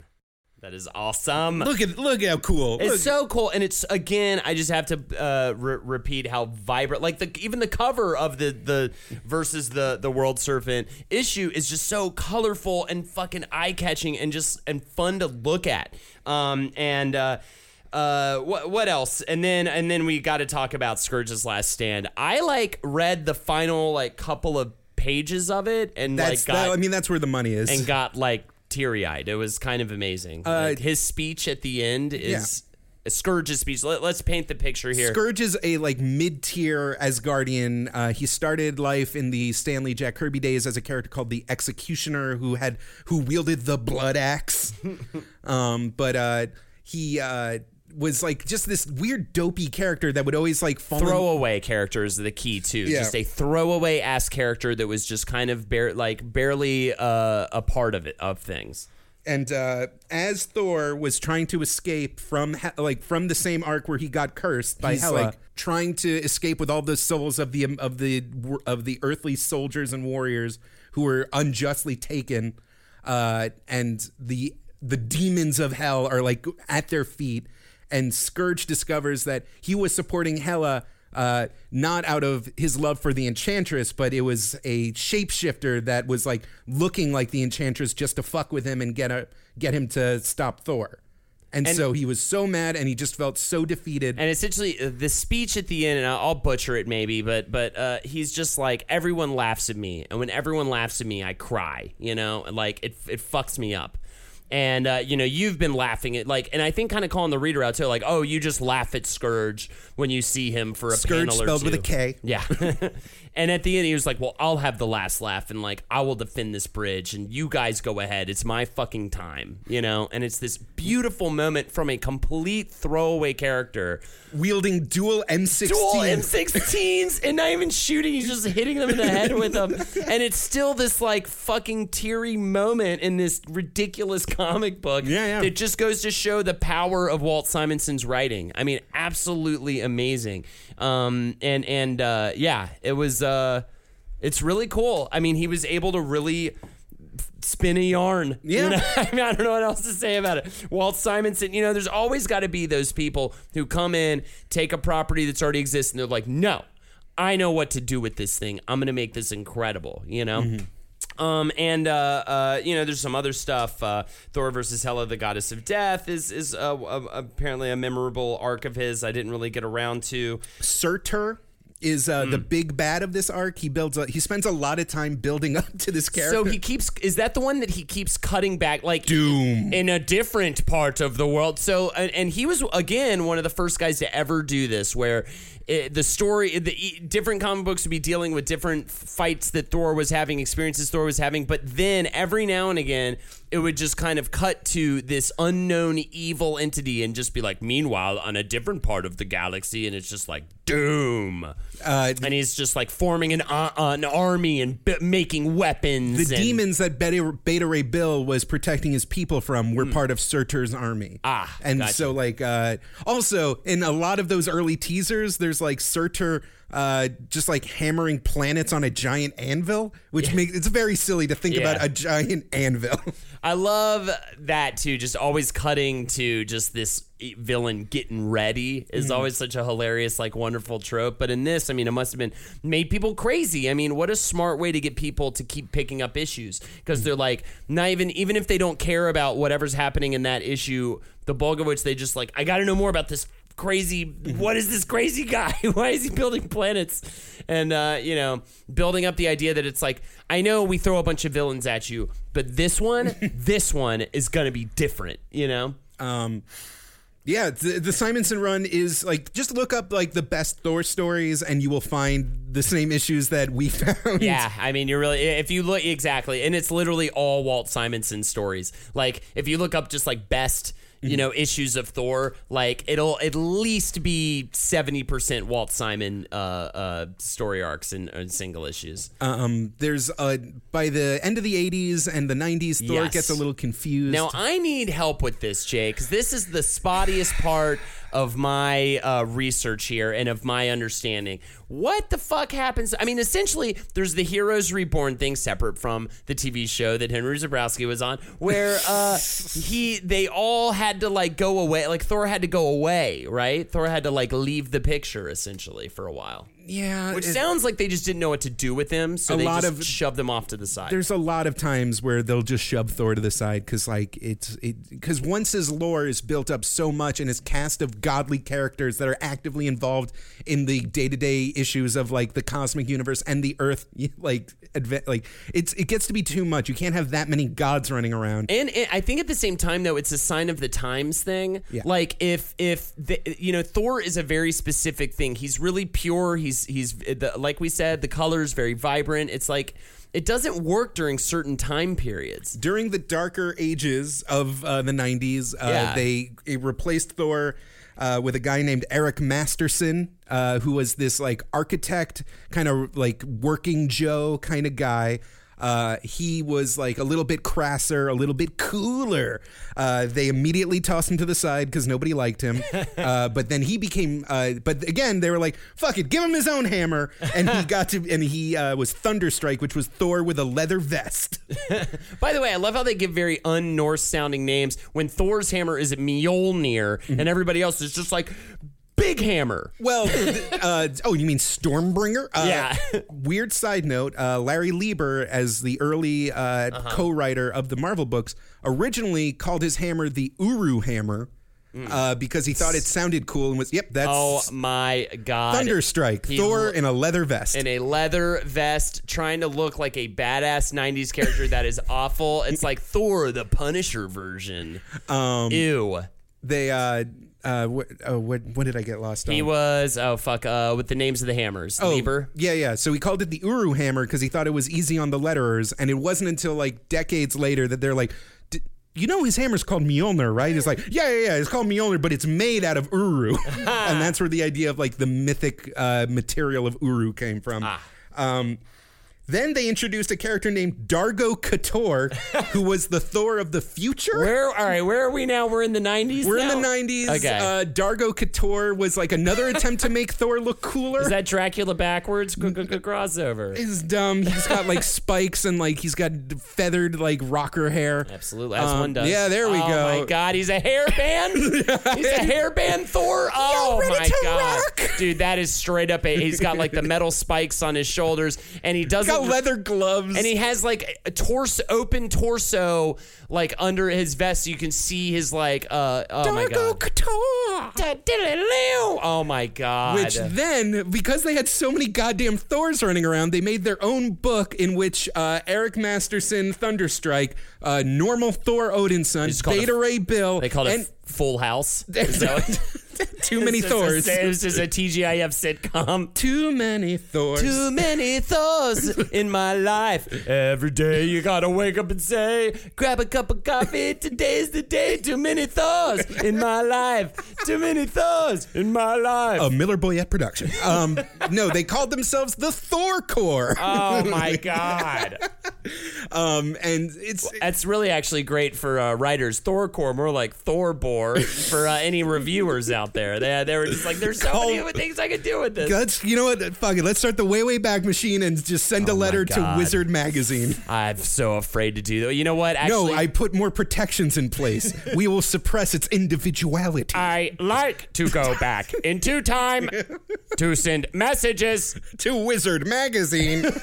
That is awesome. look at look how cool. It's Look- so cool, and it's again. I just have to uh, re- repeat how vibrant, like the even the cover of the the versus the the World Serpent issue is just so colorful and fucking eye catching and just and fun to look at. Um, and uh, uh, what what else? And then and then we got to talk about Scourge's Last Stand. I like read the final like couple of pages of it and That's like got that, I mean, that's where the money is. and got like teary eyed. It was kind of amazing. Uh, Like, his speech at the end is Scourge's speech. Let, us paint the picture here. Scourge is a like mid-tier Asgardian. Uh, he started life in the Stan Lee Jack Kirby days as a character called the Executioner, who had who wielded the blood axe. um, but uh, he uh, was like just this weird dopey character that would always like fall in- throwaway character is the key too. Yeah. Just a throwaway ass character that was just kind of bare, like barely uh, a part of it of things. and uh, as Thor was trying to escape from He- like from the same arc where he got cursed by He's, uh, Hela, like- trying to escape with all the souls of the of the of the earthly soldiers and warriors who were unjustly taken, uh, and the the demons of hell are like at their feet, and Scourge discovers that he was supporting Hela. Uh, not out of his love for the Enchantress, but it was a shapeshifter that was like looking like the Enchantress just to fuck with him and get a, get him to stop Thor. And, And- so he was so mad and he just felt so defeated. And essentially, uh, the speech at the end, and I'll butcher it maybe, but but uh, he's just like everyone laughs at me, and when everyone laughs at me, I cry. You know, like it it fucks me up. And uh, you know, you've been laughing at like, and I think kind of calling the reader out too, like, oh, you just laugh at Scourge when you see him for a Scourge panel or spelled with a K. Yeah. and at the end, he was like, well, I'll have the last laugh, and like, I will defend this bridge, and you guys go ahead. It's my fucking time, you know. And it's this beautiful moment from a complete throwaway character wielding dual M16. dual M16s and not even shooting. He's just hitting them in the head with them. And it's still this like fucking teary moment in this ridiculous comic book Yeah, yeah. that just goes to show the power of Walt Simonson's writing. I mean, absolutely amazing. Um, and and uh, yeah, it was. Uh, it's really cool. I mean, he was able to really spin a yarn. Yeah. You know? I mean, I don't know what else to say about it. Walt Simonson, you know, there's always got to be those people who come in, take a property that's already exists, and they're like, no, I know what to do with this thing. I'm going to make this incredible, you know? Um, and uh, uh, you know, there's some other stuff. Uh, Thor versus Hela, the goddess of death, is is uh, uh, apparently a memorable arc of his. I didn't really get around to. Surtur is uh, the Hmm. big bad of this arc. He builds. A, he spends a lot of time building up to this character. So he keeps. Is that the one that he keeps cutting back, like Doom. in a different part of the world? So, and, and he was again one of the first guys to ever do this, where it, the story, the different comic books would be dealing with different fights that Thor was having, experiences Thor was having, but then every now and again. It would just kind of cut to this unknown evil entity and just be like, meanwhile, on a different part of the galaxy, and it's just like doom. Uh, and he's just like forming an, uh, an army and b- making weapons. the and- demons that Beta, Beta Ray Bill was protecting his people from were part of Surtur's army. Ah, and gotcha. so like uh, also in a lot of those early teasers, there's like Surtur. Uh, just like hammering planets on a giant anvil, which makes it's very silly to think Yeah. about a giant anvil. I love that too. Just always cutting to just this villain getting ready is Mm-hmm. always such a hilarious, like wonderful trope. But in this, I mean, it must have been made people crazy. I mean, what a smart way to get people to keep picking up issues because they're like not even even if they don't care about whatever's happening in that issue, the bulk of which they just like, I got to know more about this crazy what is this crazy guy? Why is he building planets? And uh you know building up the idea that it's like i know we throw a bunch of villains at you but this one this one is gonna be different you know? Um, yeah, the, the Simonson run is like just look up like the best Thor stories, and you will find the same issues that we found. yeah i mean you're really if you look exactly. And it's literally all walt simonson stories. Like if you look up just like best you know issues of thor like it'll at least be 70% walt simon uh uh story arcs and, and single issues Um, there's uh by the end of the '80s and the '90s, Thor Yes. gets a little confused. Now I need help with this, Jay, because this is the spottiest part of my uh, research here and of my understanding. What the fuck happens? I mean, essentially, there's the Heroes Reborn thing separate from the TV show that Henry Zebrowski was on, where uh, he they all had to like go away. Like Thor had to go away, right? Thor had to like leave the picture essentially for a while. Yeah, Which it- sounds like they just didn't know what to do with him, so A they lot just of- shoved him off to the side. there's a lot of times where they'll just shove Thor to the side because like it's it because once his lore is built up so much and his cast of godly characters that are actively involved in the day to day issues of like the cosmic universe and the Earth, like adve- like it's it gets to be too much. You can't have that many gods running around. And I think at the same time, though, it's a sign of the times thing. Yeah. Like if if the, you know Thor is a very specific thing. He's really pure. He's he's the, like we said, the colors very vibrant. It's like it doesn't work during certain time periods. during the darker ages of uh, the 90s, uh, Yeah. they replaced Thor uh, with a guy named Eric Masterson, uh, who was this like architect, kind of like working Joe kind of guy. Uh, he was like a little bit crasser, a little bit cooler. Uh, they immediately tossed him to the side because nobody liked him. Uh, but then he became. Uh, but again, they were like, "Fuck it, give him his own hammer," and he got to. And he uh, was Thunderstrike, which was Thor with a leather vest. By the way, I love how they give very un-Norse sounding names. When Thor's hammer is Mjolnir, and everybody else is just like Big Hammer. Well, th- uh, oh, you mean Stormbringer? Uh, Yeah. weird side note: uh, Larry Lieber, as the early uh, Uh-huh. co-writer of the Marvel books, originally called his hammer the Uru hammer uh, because he thought it sounded cool and was, "Yep, that's Mm. Oh my God! Thunderstrike." He Thor lo- in a leather vest. in a leather vest, trying to look like a badass '90s character that is awful. It's like Thor, the Punisher version. Um, Ew. they, uh, uh, what, what, what did I get lost on? He was oh fuck uh, with the names of the hammers. Oh, Lieber. Yeah, yeah. So he called it the Uru hammer because he thought it was easy on the letterers, and it wasn't until like decades later that they're like, "D- you know, his hammer's called Mjolnir, right? It's like, yeah, yeah, yeah. It's called Mjolnir, but it's made out of Uru, and that's where the idea of like the mythic uh, material of Uru came from. Um, then they introduced a character named Dargo Ktor, who was the Thor of the future. Where all right? Where are we now? We're in the '90s. We're now? in the 90s. Okay. Uh, Dargo Ktor was like another attempt to make Thor look cooler. Is that Dracula backwards crossover? is dumb. He's got like spikes and like he's got feathered like rocker hair. Absolutely, as Um, one does. yeah, there we oh go. my god, he's a hairband. he's a hairband Thor. Oh my god, rock? dude, that is straight up. A, he's got like the metal spikes on his shoulders, and he doesn't. Leather gloves. and he has like a torso, open torso, like under his vest. So you can see his like. Uh, oh my god. Ktor. Oh my god. Which then, because they had so many goddamn Thors running around, they made their own book in which uh, Eric Masterson, Thunderstrike, uh, normal Thor Odinson, It's called a- Beta Ray Bill, they called and it Full House. Is that what- too many It's a- Thors. It's just a TGIF sitcom. Too many Thors. Too many Thors in my life. Every day you gotta wake up and say, grab a cup of coffee. Today's the day. Too many Thors in my life. Too many Thors in my life. a Miller Boyett production. Um, no, they called themselves the Thor Corps. Oh my God. Um, and it's That's really actually great for uh, writers. Thorcore, more like Thorbor for uh, any reviewers out there. They, they were just like, there's so many things I could do with this. Let's, you know what? Fuck it. Let's start the way, way back machine and just send a Oh my letter to Wizard Magazine. I'm so afraid to do that. You know what? Actually, no, I put more protections in place. we will suppress its individuality. I like to go back into time to send messages. to Wizard Magazine.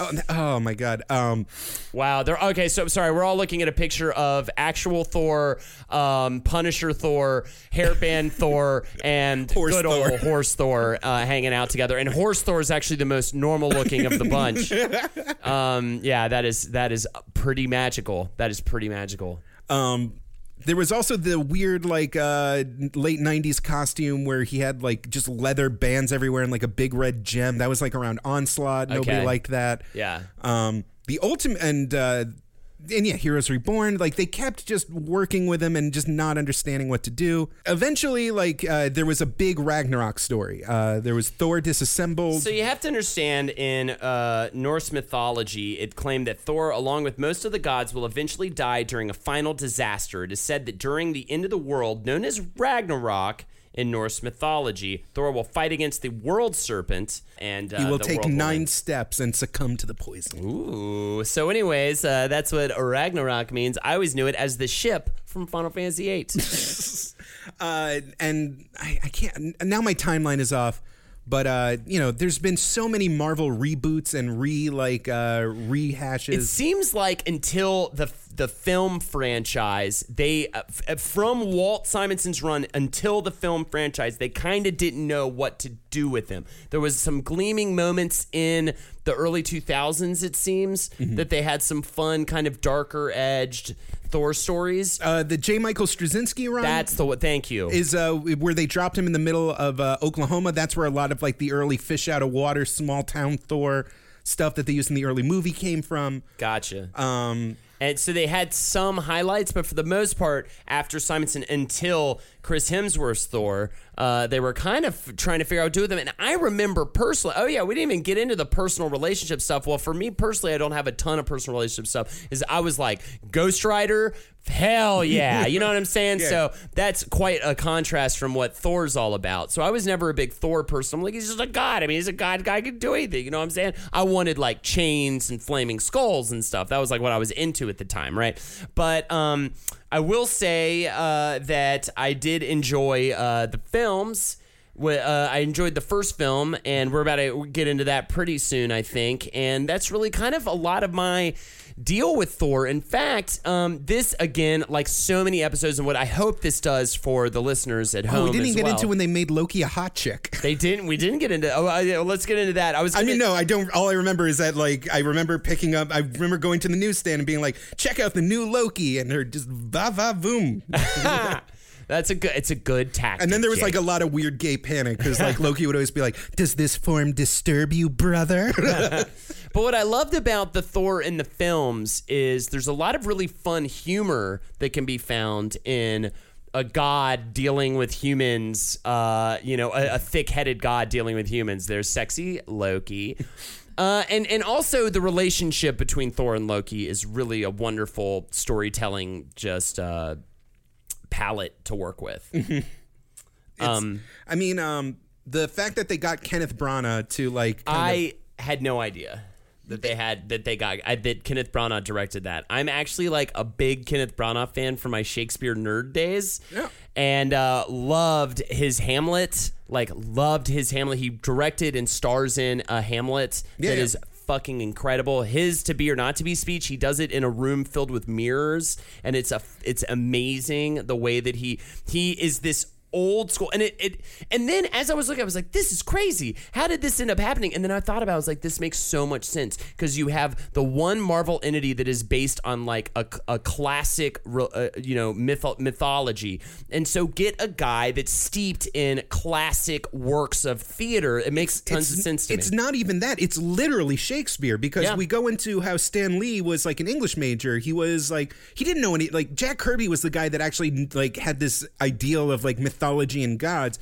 oh, oh my God. Um, Wow. They're okay. So sorry. We're all looking at a picture of actual Thor, um, Punisher Thor, hairband Thor, and Horse good Thor. old horse Thor uh, hanging out together. And horse Thor is actually the most normal looking of the bunch. um, yeah, that is that is pretty magical. That is pretty magical. um, there was also the weird, like, uh, late 90s costume where he had, like, just leather bands everywhere and, like, a big red gem. That was, like, around Onslaught. Nobody Okay. liked that. Yeah. Um, the ultimate, and, uh, and yeah, Heroes Reborn, like they kept just working with him and just not understanding what to do. Eventually, like uh, there was a big Ragnarok story. Uh, there was Thor disassembled. So you have to understand in uh, Norse mythology, it claimed that Thor, along with most of the gods, will eventually die during a final disaster. It is said that during the end of the world, known as Ragnarok in Norse mythology, Thor will fight against the world serpent, and uh, he will take will nine steps and succumb to the poison. Ooh. So, anyways, uh, that's what Ragnarok means. I always knew it as the ship from Final Fantasy VIII. Uh, and I, I can't. Now my timeline is off. But uh, you know, there's been so many Marvel reboots and re like uh, rehashes. It seems like until the the film franchise, they uh, f- from Walt Simonson's run until the film franchise, they kind of didn't know what to do with him. There was some gleaming moments in the early 2000s. It seems Mm-hmm. that they had some fun, kind of darker edged Thor stories. uh, the J. Michael Straczynski run. That's the what. Thank you. is uh, where they dropped him in the middle of uh, Oklahoma. That's where a lot of like the early fish out of water, small town Thor stuff that they used in the early movie came from. Gotcha. Um, And so they had some highlights, but for the most part, after Simonson until Chris Hemsworth's Thor, uh, they were kind of trying to figure out what to do with them. And I remember personally, oh yeah, we didn't even get into the personal relationship stuff. Well, for me personally, I don't have a ton of personal relationship stuff. Is I was like Ghost Rider, hell yeah, you know what I'm saying? So that's quite a contrast from what Thor's all about. So I was never a big Thor person. I'm like, he's just a god. I mean, he's a god. Guy can do anything. You know what I'm saying? I wanted like chains and flaming skulls and stuff. That was like what I was into at the time, right? But um, I will say uh, that I did enjoy uh, the films. Uh, I enjoyed the first film, and we're about to get into that pretty soon, I think. And that's really kind of a lot of my deal with Thor. In fact, um, this again, like so many episodes, and what I hope this does for the listeners at home. oh, we didn't even get well. into when they made Loki a hot chick. they didn't. We didn't get into. Oh, I, let's get into that. I was. I Gonna, mean, no, I don't. All I remember is that, like, I remember picking up. I remember going to the newsstand and being like, "Check out the new Loki," and her just va va boom. That's a good. It's a good tactic. And then there was Jake. like a lot of weird gay panic because like Loki would always be like, "Does this form disturb you, brother?" But what I loved about the Thor in the films is there's a lot of really fun humor that can be found in a god dealing with humans, uh, you know, a, a thick-headed god dealing with humans. There's sexy Loki. Uh, and and also the relationship between Thor and Loki is really a wonderful storytelling just uh, palette to work with. um, I mean, um, the fact that they got Kenneth Branagh to like, kind of- I had no idea that they had that they got I, that Kenneth Branagh directed that. I'm actually like a big Kenneth Branagh fan from my Shakespeare nerd days, Yeah. and uh, loved his Hamlet. Like loved his Hamlet. He directed and stars in a Hamlet Yeah, that yeah. is fucking incredible. His to be or not to be speech, he does it in a room filled with mirrors and it's a it's amazing the way that he he is this old school and it, it and then as I was looking I was like this is crazy. How did this end up happening? And then I thought about it, I was like this makes so much sense because you have the one Marvel entity that is based on like a, a classic uh, you know myth- mythology. And so get a guy that's steeped in classic works of theater. It makes tons of sense to it's me. not even that. It's literally Shakespeare because Yeah. we go into how Stan Lee was like an English major. He was like he didn't know any like Jack Kirby was the guy that actually like had this ideal of like mythology and gods.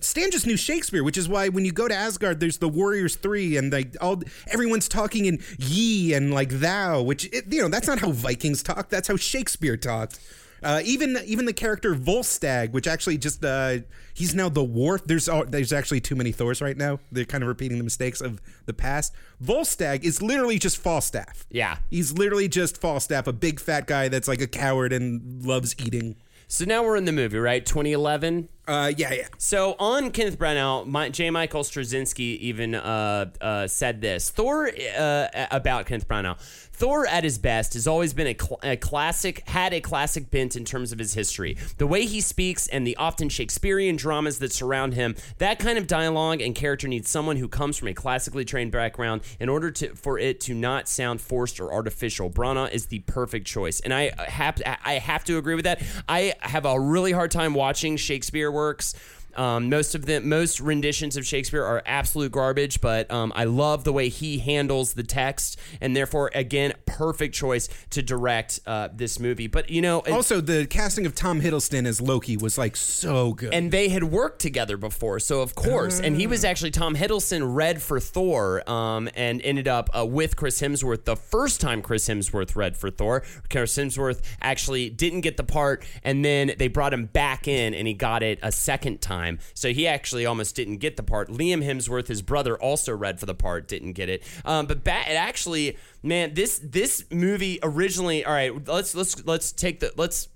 Stan just knew Shakespeare, which is why when you go to Asgard, there's the Warriors Three, and like all everyone's talking in ye and like thou, which it, you know that's not how Vikings talk. That's how Shakespeare talked. Uh, even even the character Volstagg, which actually just uh, he's now the war. There's all, there's actually too many Thors right now. They're kind of repeating the mistakes of the past. Volstagg is literally just Falstaff. Yeah. he's literally just Falstaff, a big fat guy that's like a coward and loves eating. So now we're in the movie, right? 2011. Uh, yeah, yeah. So on Kenneth Branagh, my, J. Michael Straczynski even uh, uh, said this Thor uh, about Kenneth Branagh. Thor at his best has always been a, cl- a classic, had a classic bent in terms of his history. The way he speaks and the often Shakespearean dramas that surround him, that kind of dialogue and character needs someone who comes from a classically trained background in order to for it to not sound forced or artificial. Branagh is the perfect choice, and I have I have to agree with that. I have a really hard time watching Shakespeare works. Um, most of the most renditions of Shakespeare are absolute garbage, but um, I love the way he handles the text, and therefore, again, perfect choice to direct uh, this movie. But you know, it- Also, the casting of Tom Hiddleston as Loki was like so good. and they had worked together before, so of course, and he was actually Tom Hiddleston read for Thor, um, and ended up uh, with Chris Hemsworth the first time Chris Hemsworth read for Thor. Chris Hemsworth actually didn't get the part, and then they brought him back in, and he got it a second time. So he actually almost didn't get the part. Liam Hemsworth, his brother, also read for the part, didn't get it. Um, but ba- it actually, man, this this movie originally. All right, let's let's let's take the let's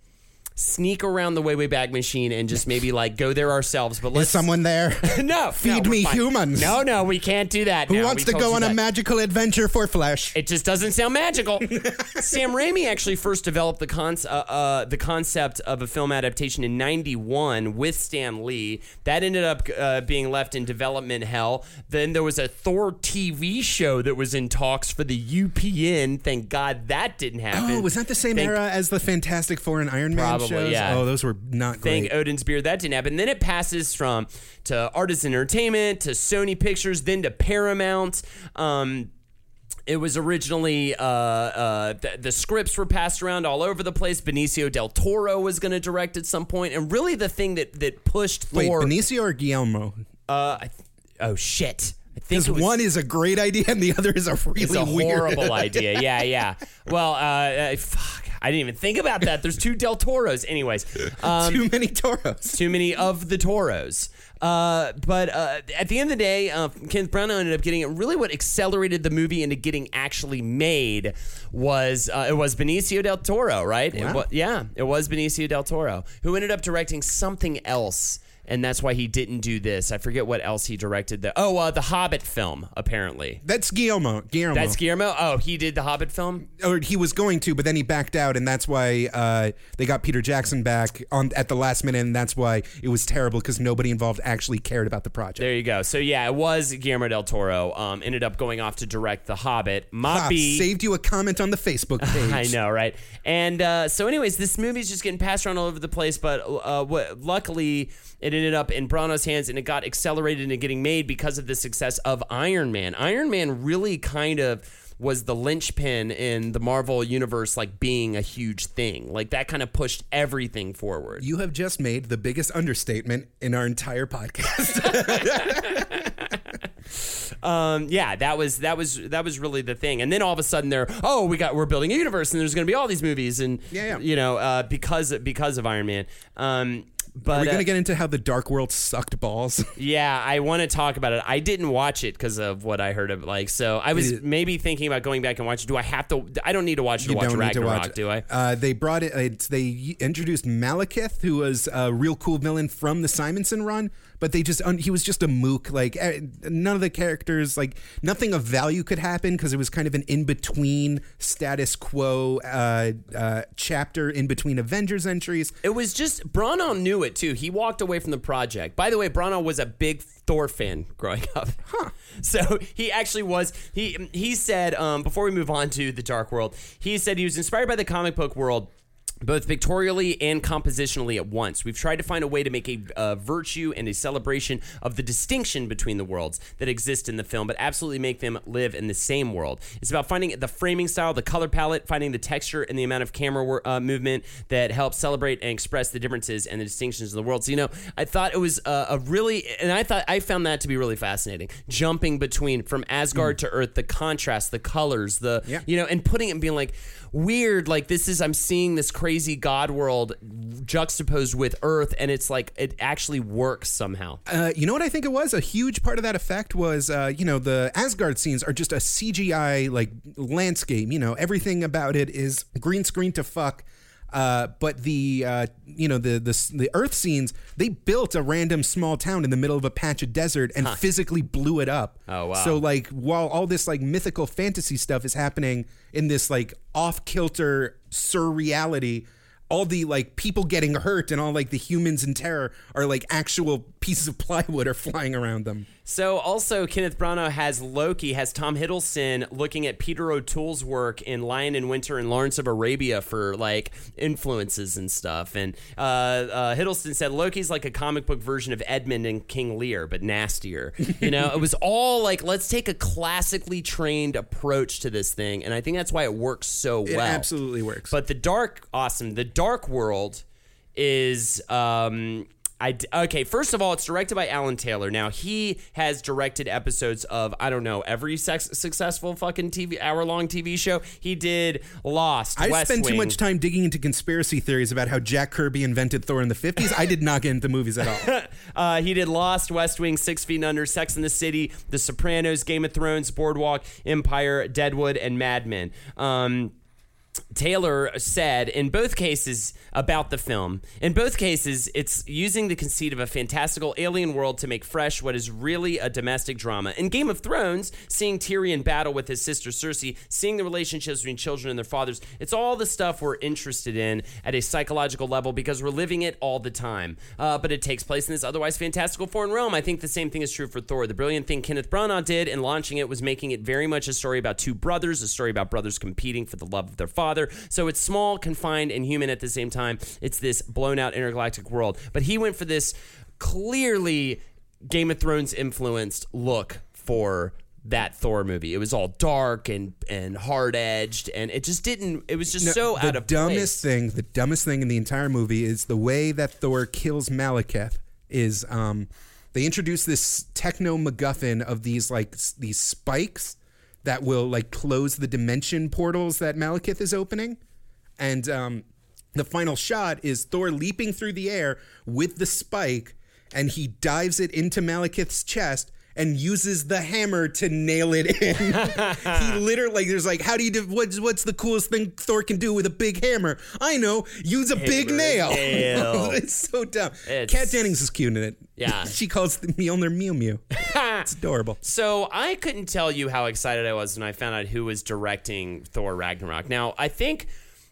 sneak around the way way back machine and just maybe like go there ourselves. But let's someone there? no Feed no, me fine. humans. No, no, we can't do that. Who now. wants We to go on a magical adventure for flesh? It just doesn't sound magical. Sam Raimi actually first developed the con- uh, uh, the concept of a film adaptation in '91 with Stan Lee. That ended up uh, being left in development hell. Then there was a Thor TV show that was in talks for the UPN. Thank God that didn't happen. Oh, was that the same Thank- era as the Fantastic Four and Iron Man Probably, shows? yeah. Oh, those were not great. Thank Odin's beard that didn't happen. Then it passes from to Artisan Entertainment to Sony Pictures, then to Paramount. Um, it was originally uh, uh, the, the scripts were passed around all over the place. Benicio del Toro was going to direct at some point, and really the thing that that pushed Wait, Thor. Benicio or Guillermo? uh, I th- oh shit! I think Because one is a great idea and the other is a really a horrible idea. Yeah, yeah. Well, uh, uh, fuck. I didn't even think about that. There's two Del Toros, anyways. Um, Too many Toros. too many of the Toros. Uh, but uh, at the end of the day, uh, Kenneth Branagh ended up getting it. Really, what accelerated the movie into getting actually made was uh, it was Benicio del Toro, right? It Wow. wa- yeah, it was Benicio del Toro who ended up directing something else. And that's why he didn't do this. I forget what else he directed. The oh, uh, the Hobbit film. Apparently, That's Guillermo. Guillermo. that's Guillermo. Oh, he did the Hobbit film. or he was going to, but then he backed out, and that's why uh, they got Peter Jackson back on at the last minute, and that's why it was terrible because nobody involved actually cared about the project. There you go. So yeah, it was Guillermo del Toro. Um, ended up going off to direct the Hobbit. Mobby. saved you a comment on the Facebook page. I know, right? And uh, so, anyways, this movie's just getting passed around all over the place. But uh, what, luckily, it ended up in Branagh's hands, and it got accelerated into getting made because of the success of Iron Man. Iron Man really kind of was the linchpin in the Marvel universe, like being a huge thing. Like that kind of pushed everything forward. You have just made the biggest understatement in our entire podcast. Um, yeah, that was that was that was really the thing. And then all of a sudden, they're oh, we got we're building a universe, and there's going to be all these movies, and Yeah, yeah. you know, uh, because because of Iron Man. Um, but Are we uh, going to get into how the Dark World sucked balls? Yeah, I want to talk about it. I didn't watch it because of what I heard of. Like, so I was maybe thinking about going back and watch it. Do I have to? I don't need to watch it to you watch don't need to Ragnarok, watch do I? Uh, they brought it. They introduced Malekith, who was a real cool villain from the Simonson run, but they just he was just a mook. Like eh, none of the characters, like nothing of value could happen because it was kind of an in between status quo uh, uh, chapter in between Avengers entries. It was just Branagh knew it too. He walked away from the project. By the way, Branagh was a big Thor fan growing up. Huh. So he actually was. He he said um, before we move on to the Dark World, he said he was inspired by the comic book world. Both pictorially and compositionally at once. We've tried to find a way to make a uh, virtue and a celebration of the distinction between the worlds that exist in the film, but absolutely make them live in the same world. It's about finding the framing style, the color palette, finding the texture and the amount of camera wor- uh, movement that helps celebrate and express the differences and the distinctions of the world. So, you know, I thought it was uh, a really, and I thought I found that to be really fascinating. Jumping between from Asgard to Earth, the contrast, the colors, the, Yeah. you know, and putting it and being like, weird, like this is, I'm seeing this crazy God world juxtaposed with Earth, and it's like, it actually works somehow. Uh, you know what I think it was? A huge part of that effect was, uh, you know, the Asgard scenes are just a CGI like landscape. You know, everything about it is green screen to fuck. Uh, but the uh, you know the, the the Earth scenes, they built a random small town in the middle of a patch of desert and physically blew it up. Oh, wow. So like while all this like mythical fantasy stuff is happening in this like off kilter surreality, all the like people getting hurt and all like the humans in terror are like actual pieces of plywood are flying around them. So also Kenneth Branagh has Loki, has Tom Hiddleston looking at Peter O'Toole's work in Lion in Winter and Lawrence of Arabia for like influences and stuff. And uh, uh, Hiddleston said Loki's like a comic book version of Edmund and King Lear, but nastier. You know, it was all like let's take a classically trained approach to this thing, and I think that's why it works so well. It absolutely works. But the dark, awesome. The dark world is. Um, I d- okay. First of all, it's directed by Alan Taylor. Now he has directed episodes of I don't know every sex- successful fucking TV hour long TV show. He did Lost. I West spent too much time digging into conspiracy theories about how Jack Kirby invented Thor in the 50s. I did not get into movies at all. Uh, he did Lost, West Wing, Six Feet Under, Sex in the City, The Sopranos, Game of Thrones, Boardwalk, Empire, Deadwood, and Mad Men. Um, Taylor said in both cases about the film. In both cases, it's using the conceit of a fantastical alien world to make fresh what is really a domestic drama. In Game of Thrones, seeing Tyrion battle with his sister Cersei, seeing the relationships between children and their fathers, it's all the stuff we're interested in at a psychological level because we're living it all the time. Uh, but it takes place in this otherwise fantastical foreign realm. I think the same thing is true for Thor. The brilliant thing Kenneth Branagh did in launching it was making it very much a story about two brothers, a story about brothers competing for the love of their father. So it's small, confined, and human at the same time. It's this blown out intergalactic world. But he went for this clearly Game of Thrones influenced look for that Thor movie. It was all dark and and hard edged, and it just didn't. It was just No, so out of the dumbest place. thing, the dumbest thing in the entire movie is the way that Thor kills Malekith. Is um, they introduce this techno MacGuffin of these like s- these spikes that will like close the dimension portals that Malekith is opening, and um, the final shot is Thor leaping through the air with the spike, and he dives it into Malekith's chest. And uses the hammer to nail it in. he literally like there's like how do you do, what's what's the coolest thing Thor can do with a big hammer? I know, use a big nail. nail. it's so dumb. It's- Kat Dennings is cute in it. Yeah. she calls the Mjolnir Mew Mew. it's adorable. So I couldn't tell you how excited I was when I found out who was directing Thor Ragnarok. Now I think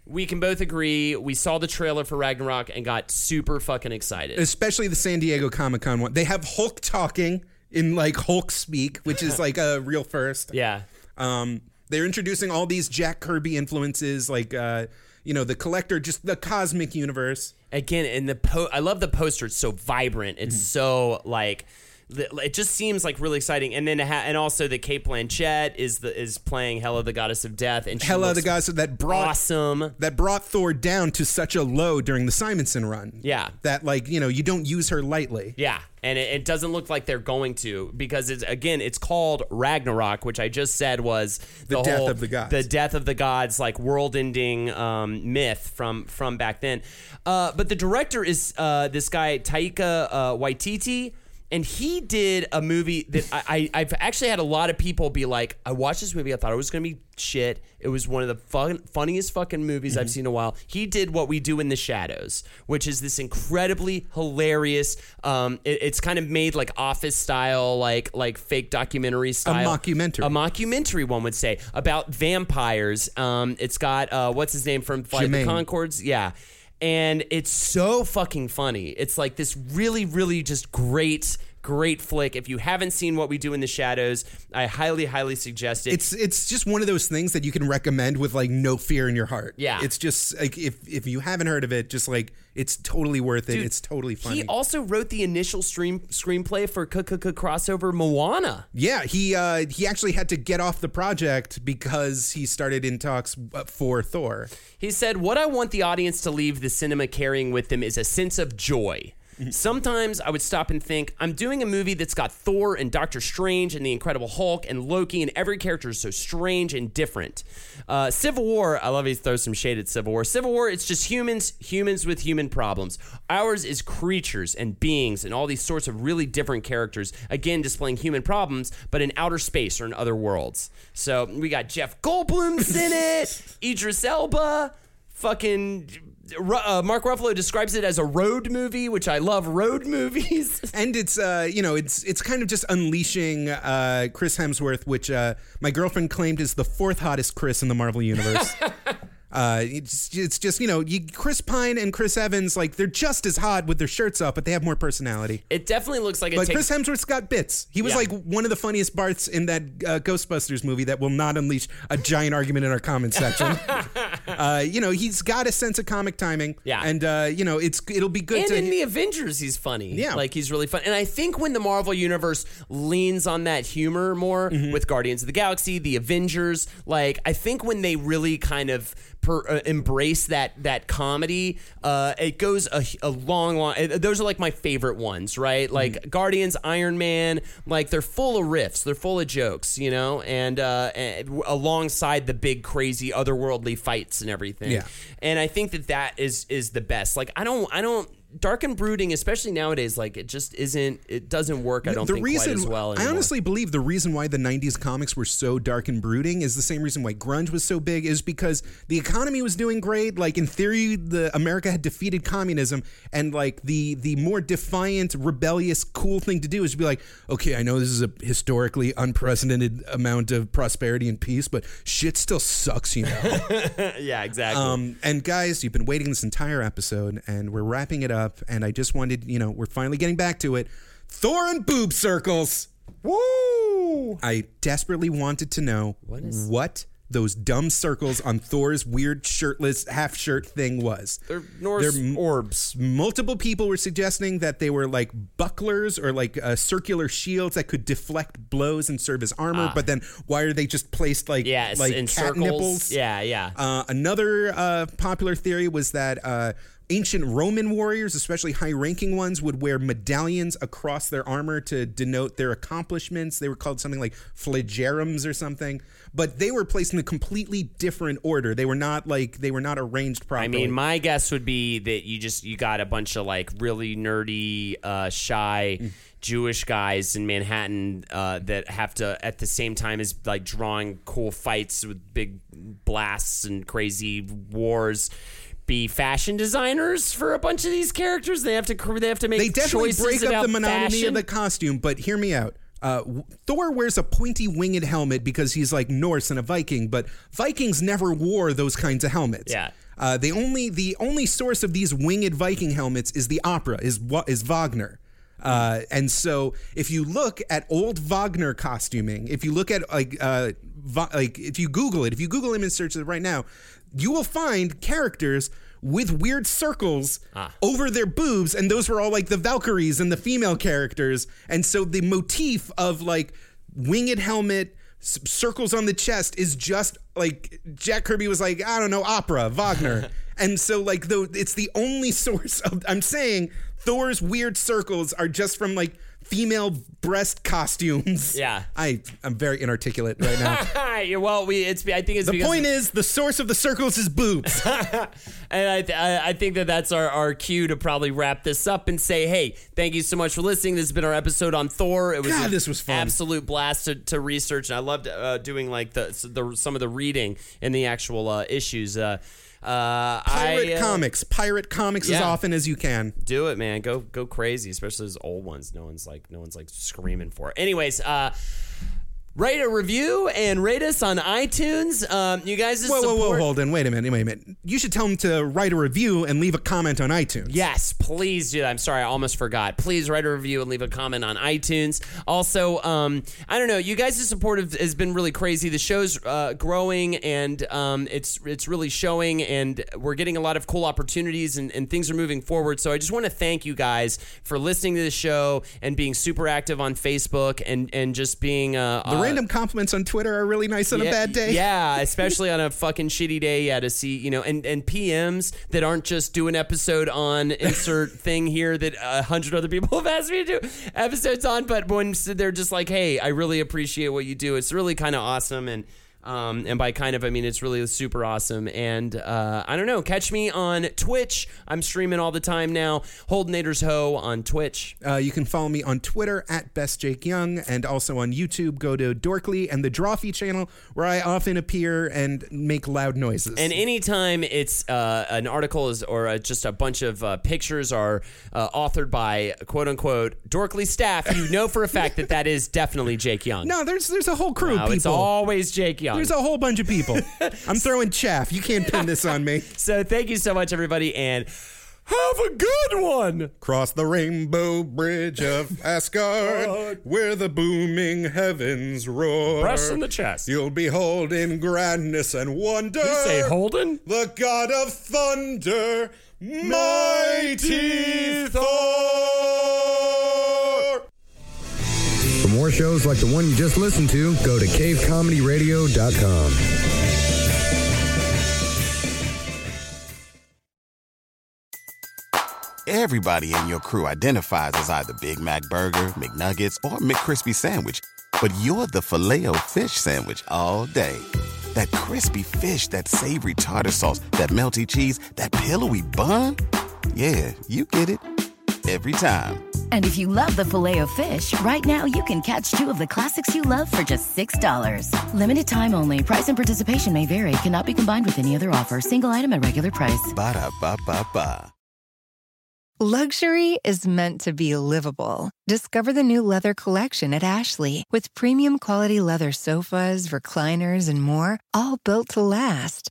we can both agree we saw the trailer for Ragnarok and got super fucking excited. Especially the San Diego Comic Con one. They have Hulk talking in like Hulk speak, which is like a real first. yeah. Um, they're introducing all these Jack Kirby influences, like uh, you know, the collector, just the cosmic universe. again in the po- i love the poster it's so vibrant Mm-hmm. it's so like li- it just seems like really exciting and then ha- and also that Cate Blanchett is the is playing hela the goddess of death and looks the guys that brought awesome that brought Thor down to such a low during the Simonson run. Yeah. That like, you know, you don't use her lightly. yeah and it, it doesn't look like they're going to because it's again it's called ragnarok which i just said was the, The death whole- of the gods. the death of the gods like world-ending um, myth from from back then uh, but the director is uh, this guy taika uh, waititi and he did a movie that I, I, I've actually had a lot of people be like, I watched this movie, I thought it was going to be shit. It was one of the fun, funniest fucking movies Mm-hmm. I've seen in a while. He did What We Do in the Shadows, which is this incredibly hilarious. Um, it- it's kind of made like office style, like like fake documentary style, a mockumentary. a mockumentary, one would say, about vampires. Um, it's got uh, what's his name from Flight of the Conchords, yeah. And it's so fucking funny. It's like this really, really just great, great flick. If you haven't seen What We Do in the Shadows, I highly, highly suggest it. It's it's just one of those things that you can recommend with like no fear in your heart. Yeah. It's just like if if you haven't heard of it, just like it's totally worth it. Dude, it's totally funny. He also wrote the initial stream screenplay for crossover Moana. yeah, he uh he actually had to get off the project because he started in talks uh, for Thor. He said, What I want the audience to leave the cinema carrying with them is a sense of joy. Sometimes I would stop and think, I'm doing a movie that's got Thor and Doctor Strange and the Incredible Hulk and Loki, and every character is so strange and different. Uh, Civil War, I love he throws some shade at Civil War. Civil War, it's just humans, humans with human problems. Ours is creatures and beings and all these sorts of really different characters, again, displaying human problems, but in outer space or in other worlds. So we got Jeff Goldblum's in it, Idris Elba, fucking. Uh, Mark Ruffalo describes it as a road movie, which I love road movies. And it's uh you know it's it's kind of just unleashing uh Chris Hemsworth, which uh my girlfriend claimed is the fourth hottest Chris in the Marvel universe. Uh, it's, it's just you know you, Chris Pine and Chris Evans like they're just as hot with their shirts off, but they have more personality. It definitely looks like it But takes. Chris Hemsworth's got bits. He was Yeah. like one of the funniest parts in that uh, Ghostbusters movie that will not unleash a giant argument in our comment section. uh, you know, he's got a sense of comic timing. Yeah. and uh, you know, it's it'll be good and to. in the Avengers, he's funny. Yeah. like he's really fun. And I think when the Marvel universe leans on that humor more Mm-hmm. with Guardians of the Galaxy, the Avengers, like I think when they really kind of per, uh, embrace that that comedy, uh, it goes a, a long, long. uh, Those are like my favorite ones, right? Like Mm-hmm. Guardians, Iron Man, like they're full of riffs, they're full of jokes, you know, and, uh, and alongside the big crazy otherworldly fights and everything. Yeah. And I think that that is is the best. Like I don't I don't dark and brooding, especially nowadays, like it just isn't. It doesn't work. I don't the think reason quite as well. I honestly believe the reason why the '90s comics were so dark and brooding is the same reason why grunge was so big. Is because the economy was doing great. Like in theory, the America had defeated communism, and like the the more defiant, rebellious, cool thing to do is to be like, okay, I know this is a historically unprecedented amount of prosperity and peace, but shit still sucks, you know. yeah, exactly. Um, and guys, you've been waiting this entire episode, and we're wrapping it up. And I just wanted, you know, we're finally getting back to it. Thor and boob circles. Woo! I desperately wanted to know what, those dumb circles on Thor's weird shirtless half shirt thing was. They're Norse m- orbs. Multiple people were suggesting that they were like bucklers or like uh, circular shields that could deflect blows and serve as armor. but then why are they just placed like Ah. Yes, like in cat circles. nipples? Yeah, yeah. Uh, another uh, popular theory was that uh, ancient Roman warriors, especially high ranking ones, would wear medallions across their armor to denote their accomplishments. They were called something like flagerums or something. But they were placed in a completely different order. They were not like they were not arranged properly. I mean, my guess would be that you just you got a bunch of like really nerdy, uh, shy Mm. Jewish guys in Manhattan uh, that have to at the same time as like drawing cool fights with big blasts and crazy wars. Be fashion designers for a bunch of these characters. They have to they have to make they definitely break up the monotony fashion. of the costume. But hear me out. Uh, Thor wears a pointy winged helmet because he's like Norse and a Viking, but Vikings never wore those kinds of helmets. Yeah. Uh, the only the only source of these winged Viking helmets is the opera, is Wa- is Wagner. Uh, and so, if you look at old Wagner costuming, if you look at like uh, like if you Google it, if you Google image search it right now, you will find characters with weird circles ah. over their boobs, and those were all like the Valkyries and the female characters. And so, the motif of like winged helmet, s- circles on the chest is just like Jack Kirby was like, I don't know, opera, Wagner. and so like though it's the only source of I'm saying Thor's weird circles are just from like female breast costumes. Yeah. I I'm very inarticulate right now. Well, we it's I think it's the point is the source of the circles is boobs. And I, th- I I think that that's our, our cue to probably wrap this up and say, hey, thank you so much for listening. This has been our episode on Thor. It was God, this was fun. absolute blast to, to research, and I loved uh, doing like the, the some of the reading in the actual uh, issues. Uh, uh, Pirate I, uh, comics. Pirate comics as often as you can. do it, man. Go go crazy, especially those old ones. No one's like no one's like screaming for. It. Anyways, uh, write a review and rate us on iTunes. Um, you guys, Whoa, whoa, whoa, hold on. Wait a minute. Wait a minute. You should tell them to write a review and leave a comment on iTunes. Yes, please do that. I'm sorry, I almost forgot. Please write a review and leave a comment on iTunes. Also, um, I don't know, you guys' support has been really crazy. The show's uh, growing and um, it's it's really showing, and we're getting a lot of cool opportunities and, and things are moving forward. So I just want to thank you guys for listening to the show and being super active on Facebook and and just being uh, The uh, random compliments on Twitter are really nice on a bad day. Yeah, especially on a fucking shitty day. Yeah, to see you know, and and PMs that aren't just do an episode on insert thing here that a hundred other people have asked me to do episodes on, but when they're just like, hey, I really appreciate what you do. It's really kind of awesome and. Um, and by kind of, I mean it's really super awesome. And uh, I don't know, catch me on Twitch. I'm streaming all the time now. Holdenators Ho on Twitch. Uh, you can follow me on Twitter at Best Jake Young and also on YouTube. Go to Dorkly and the Drawfee channel where I often appear and make loud noises. And anytime it's uh, an article is or uh, just a bunch of uh, pictures are uh, authored by quote unquote dorkly staff, you know for a fact that that is definitely Jake Young. no, there's there's a whole crew No, it's always Jake Young. There's a whole bunch of people. I'm throwing chaff. You can't pin this on me. so thank you so much, everybody, and have a good one. Cross the rainbow bridge of Asgard, where the booming heavens roar. Press in the chest. You'll behold in grandness and wonder. You say Holden? the god of thunder, mighty Thor. More shows like the one you just listened to, go to cavecomedyradio.com. Everybody in your crew identifies as either Big Mac Burger, McNuggets, or McCrispy Sandwich. But you're the filet fish Sandwich all day. That crispy fish, that savory tartar sauce, that melty cheese, that pillowy bun. Yeah, you get it. Every time. And if you love the filet of fish, right now you can catch two of the classics you love for just $6. Limited time only. Price and participation may vary. Cannot be combined with any other offer. Single item at regular price. Ba da ba ba ba. Luxury is meant to be livable. Discover the new leather collection at Ashley with premium quality leather sofas, recliners, and more, all built to last.